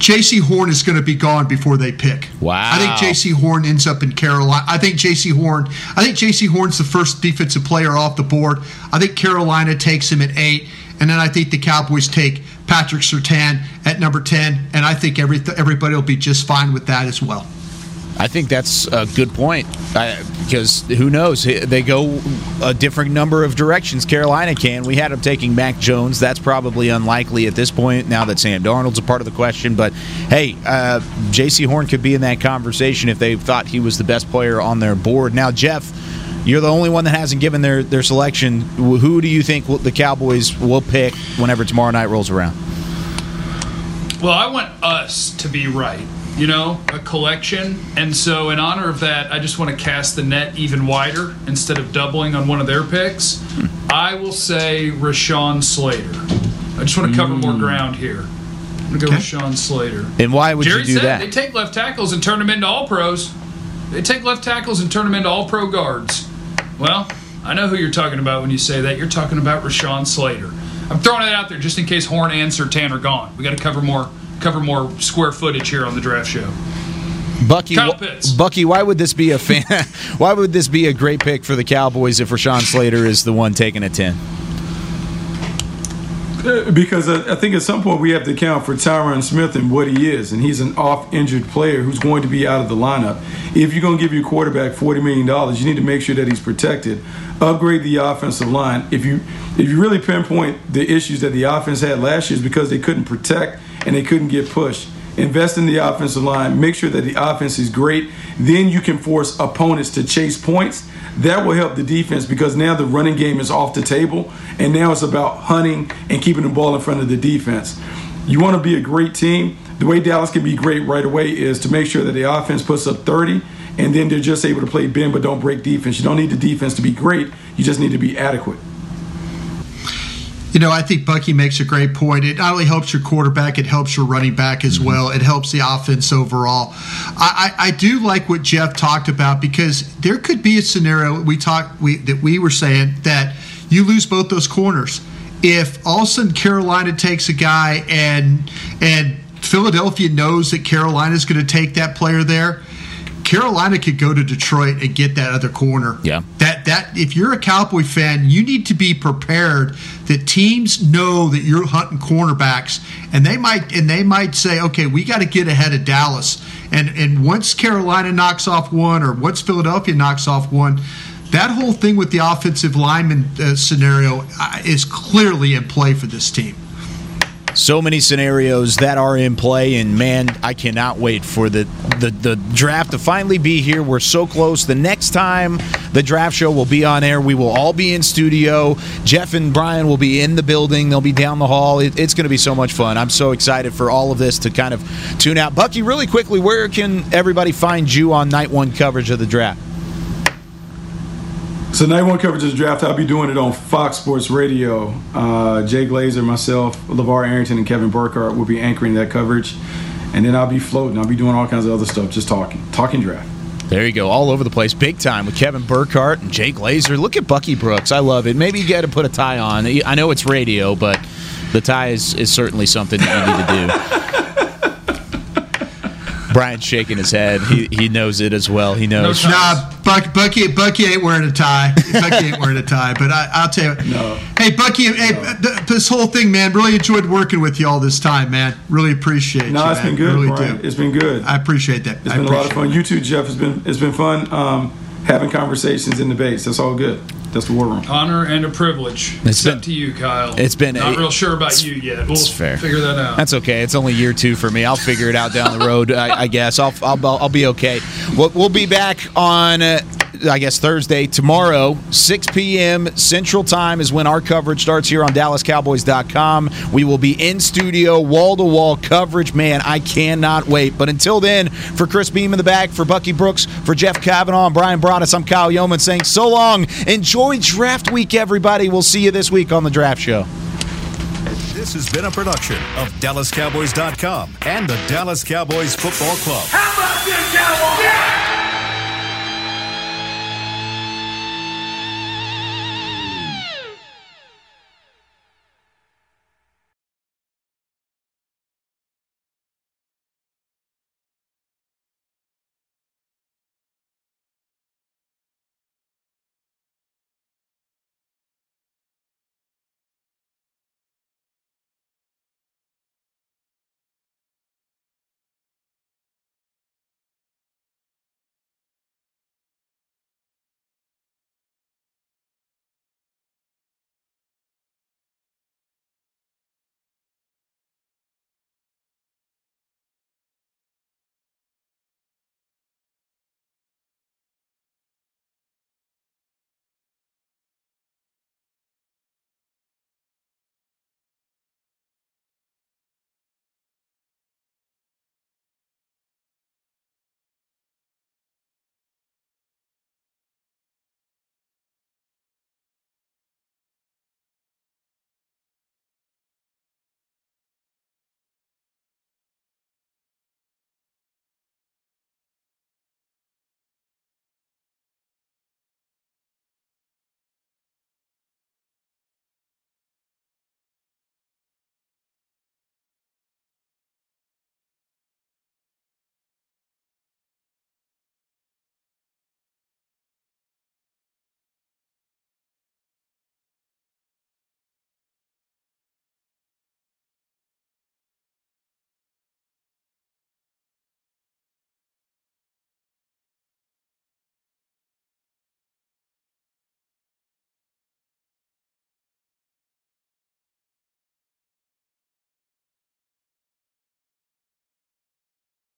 Jaycee Horn is going to be gone before they pick. Wow. I think Jaycee Horn ends up in Carolina. I think Jaycee Horn. I think Jaycee Horn's the first defensive player off the board. I think Carolina takes him at eight, and then I think the Cowboys take Patrick Surtain at number ten, and I think every everybody will be just fine with that as well. I think that's a good point because who knows? They go a different number of directions. Carolina can. We had them taking Mac Jones. That's probably unlikely at this point now that Sam Darnold's a part of the question. But hey, uh, Jaycee Horn could be in that conversation if they thought he was the best player on their board. Now, Jeff, you're the only one that hasn't given their, their selection. Who do you think the Cowboys will pick whenever tomorrow night rolls around? Well, I want us to be right. You know, a collection. And so, in honor of that, I just want to cast the net even wider instead of doubling on one of their picks. I will say Rashawn Slater. I just want to cover more mm. ground here. I'm going to go with Rashawn Slater. And why would Jerry you do said that? they take left tackles and turn them into all pros. They take left tackles and turn them into all pro guards. Well, I know who you're talking about when you say that. You're talking about Rashawn Slater. I'm throwing it out there just in case Horn and Surtain are gone. We got to cover more cover more square footage here on the draft show. Bucky, wh- Bucky, why would this be a fan? why would this be a great pick for the Cowboys if Rashawn Slater is the one taking a ten? Uh, Because I, I think at some point we have to account for Tyron Smith and what he is, and he's an off-injured player who's going to be out of the lineup. If you're going to give your quarterback forty million dollars, you need to make sure that he's protected. Upgrade the offensive line. If you if you really pinpoint the issues that the offense had last year, is because they couldn't protect and they couldn't get pushed. invest in the offensive line, make sure that the offense is great. Then you can force opponents to chase points. That will help the defense because now the running game is off the table, and now it's about hunting and keeping the ball in front of the defense. You want to be a great team. The way Dallas can be great right away is to make sure that the offense puts up 30, and then they're just able to play bend but don't break defense. You don't need the defense to be great, you just need to be adequate. You know, I think Bucky makes a great point. It not only helps your quarterback, it helps your running back as mm-hmm. well. It helps the offense overall. I, I, I do like what Jeff talked about because there could be a scenario we talked we that we were saying that you lose both those corners. If all of a sudden Carolina takes a guy and and Philadelphia knows that Carolina is going to take that player there, Carolina could go to Detroit and get that other corner. Yeah. That that if you're a Cowboy fan, you need to be prepared that teams know that you're hunting cornerbacks and they might and they might say, "Okay, we got to get ahead of Dallas." And and once Carolina knocks off one or once Philadelphia knocks off one, that whole thing with the offensive lineman uh, scenario uh, is clearly in play for this team. So many scenarios that are in play, and man, I cannot wait for the, the, the draft to finally be here. We're so close. The next time the draft show will be on air, we will all be in studio. Jeff and Bryan will be in the building. They'll be down the hall. It, it's going to be so much fun. I'm so excited for all of this to kind of tune out. Bucky, really quickly, where can everybody find you on night one coverage of the draft? So night one coverage of the draft, I'll be doing it on Fox Sports Radio. Uh, Jay Glazer, myself, LaVar Arrington, and Kevin Burkhardt will be anchoring that coverage. And then I'll be floating. I'll be doing all kinds of other stuff, just talking. Talking draft. There you go, all over the place, big time with Kevin Burkhardt and Jay Glazer. Look at Bucky Brooks. I love it. Maybe you got to put a tie on. I know it's radio, but the tie is, is certainly something that you need to do. Bryan's shaking his head. He he knows it as well. He knows. Nah, Buck, Bucky, Bucky ain't wearing a tie. Bucky ain't wearing a tie. But I, I'll tell you. No. Hey, Bucky. Hey, th- this whole thing, man. Really enjoyed working with you all this time, man. Really appreciate you. No, it's man. been good, Really Bryan. do. It's been good. I appreciate that. It's I been a lot of appreciate fun. You too, Jeff. It's been it's been fun um, having conversations in debates. That's all good. That's the war room. Honor and a privilege. It's Except been- to you, Kyle. it's been not a- real sure about you yet. We'll fair. figure that out. That's okay. It's only year two for me. I'll figure it out down the road. I, I guess I'll, I'll I'll be okay. We'll, we'll be back on. Uh, I guess Thursday tomorrow, 6 p.m. Central Time is when our coverage starts here on DallasCowboys.com. We will be in studio, wall to wall coverage. Man, I cannot wait. But until then, for Chris Beam in the back, for Bucky Brooks, for Jeff Cavanaugh, and Bryan Broaddus, I'm Kyle Youmans saying so long. Enjoy draft week, everybody. We'll see you this week on the draft show. This has been a production of DallasCowboys.com and the Dallas Cowboys Football Club. How about this, Cowboys?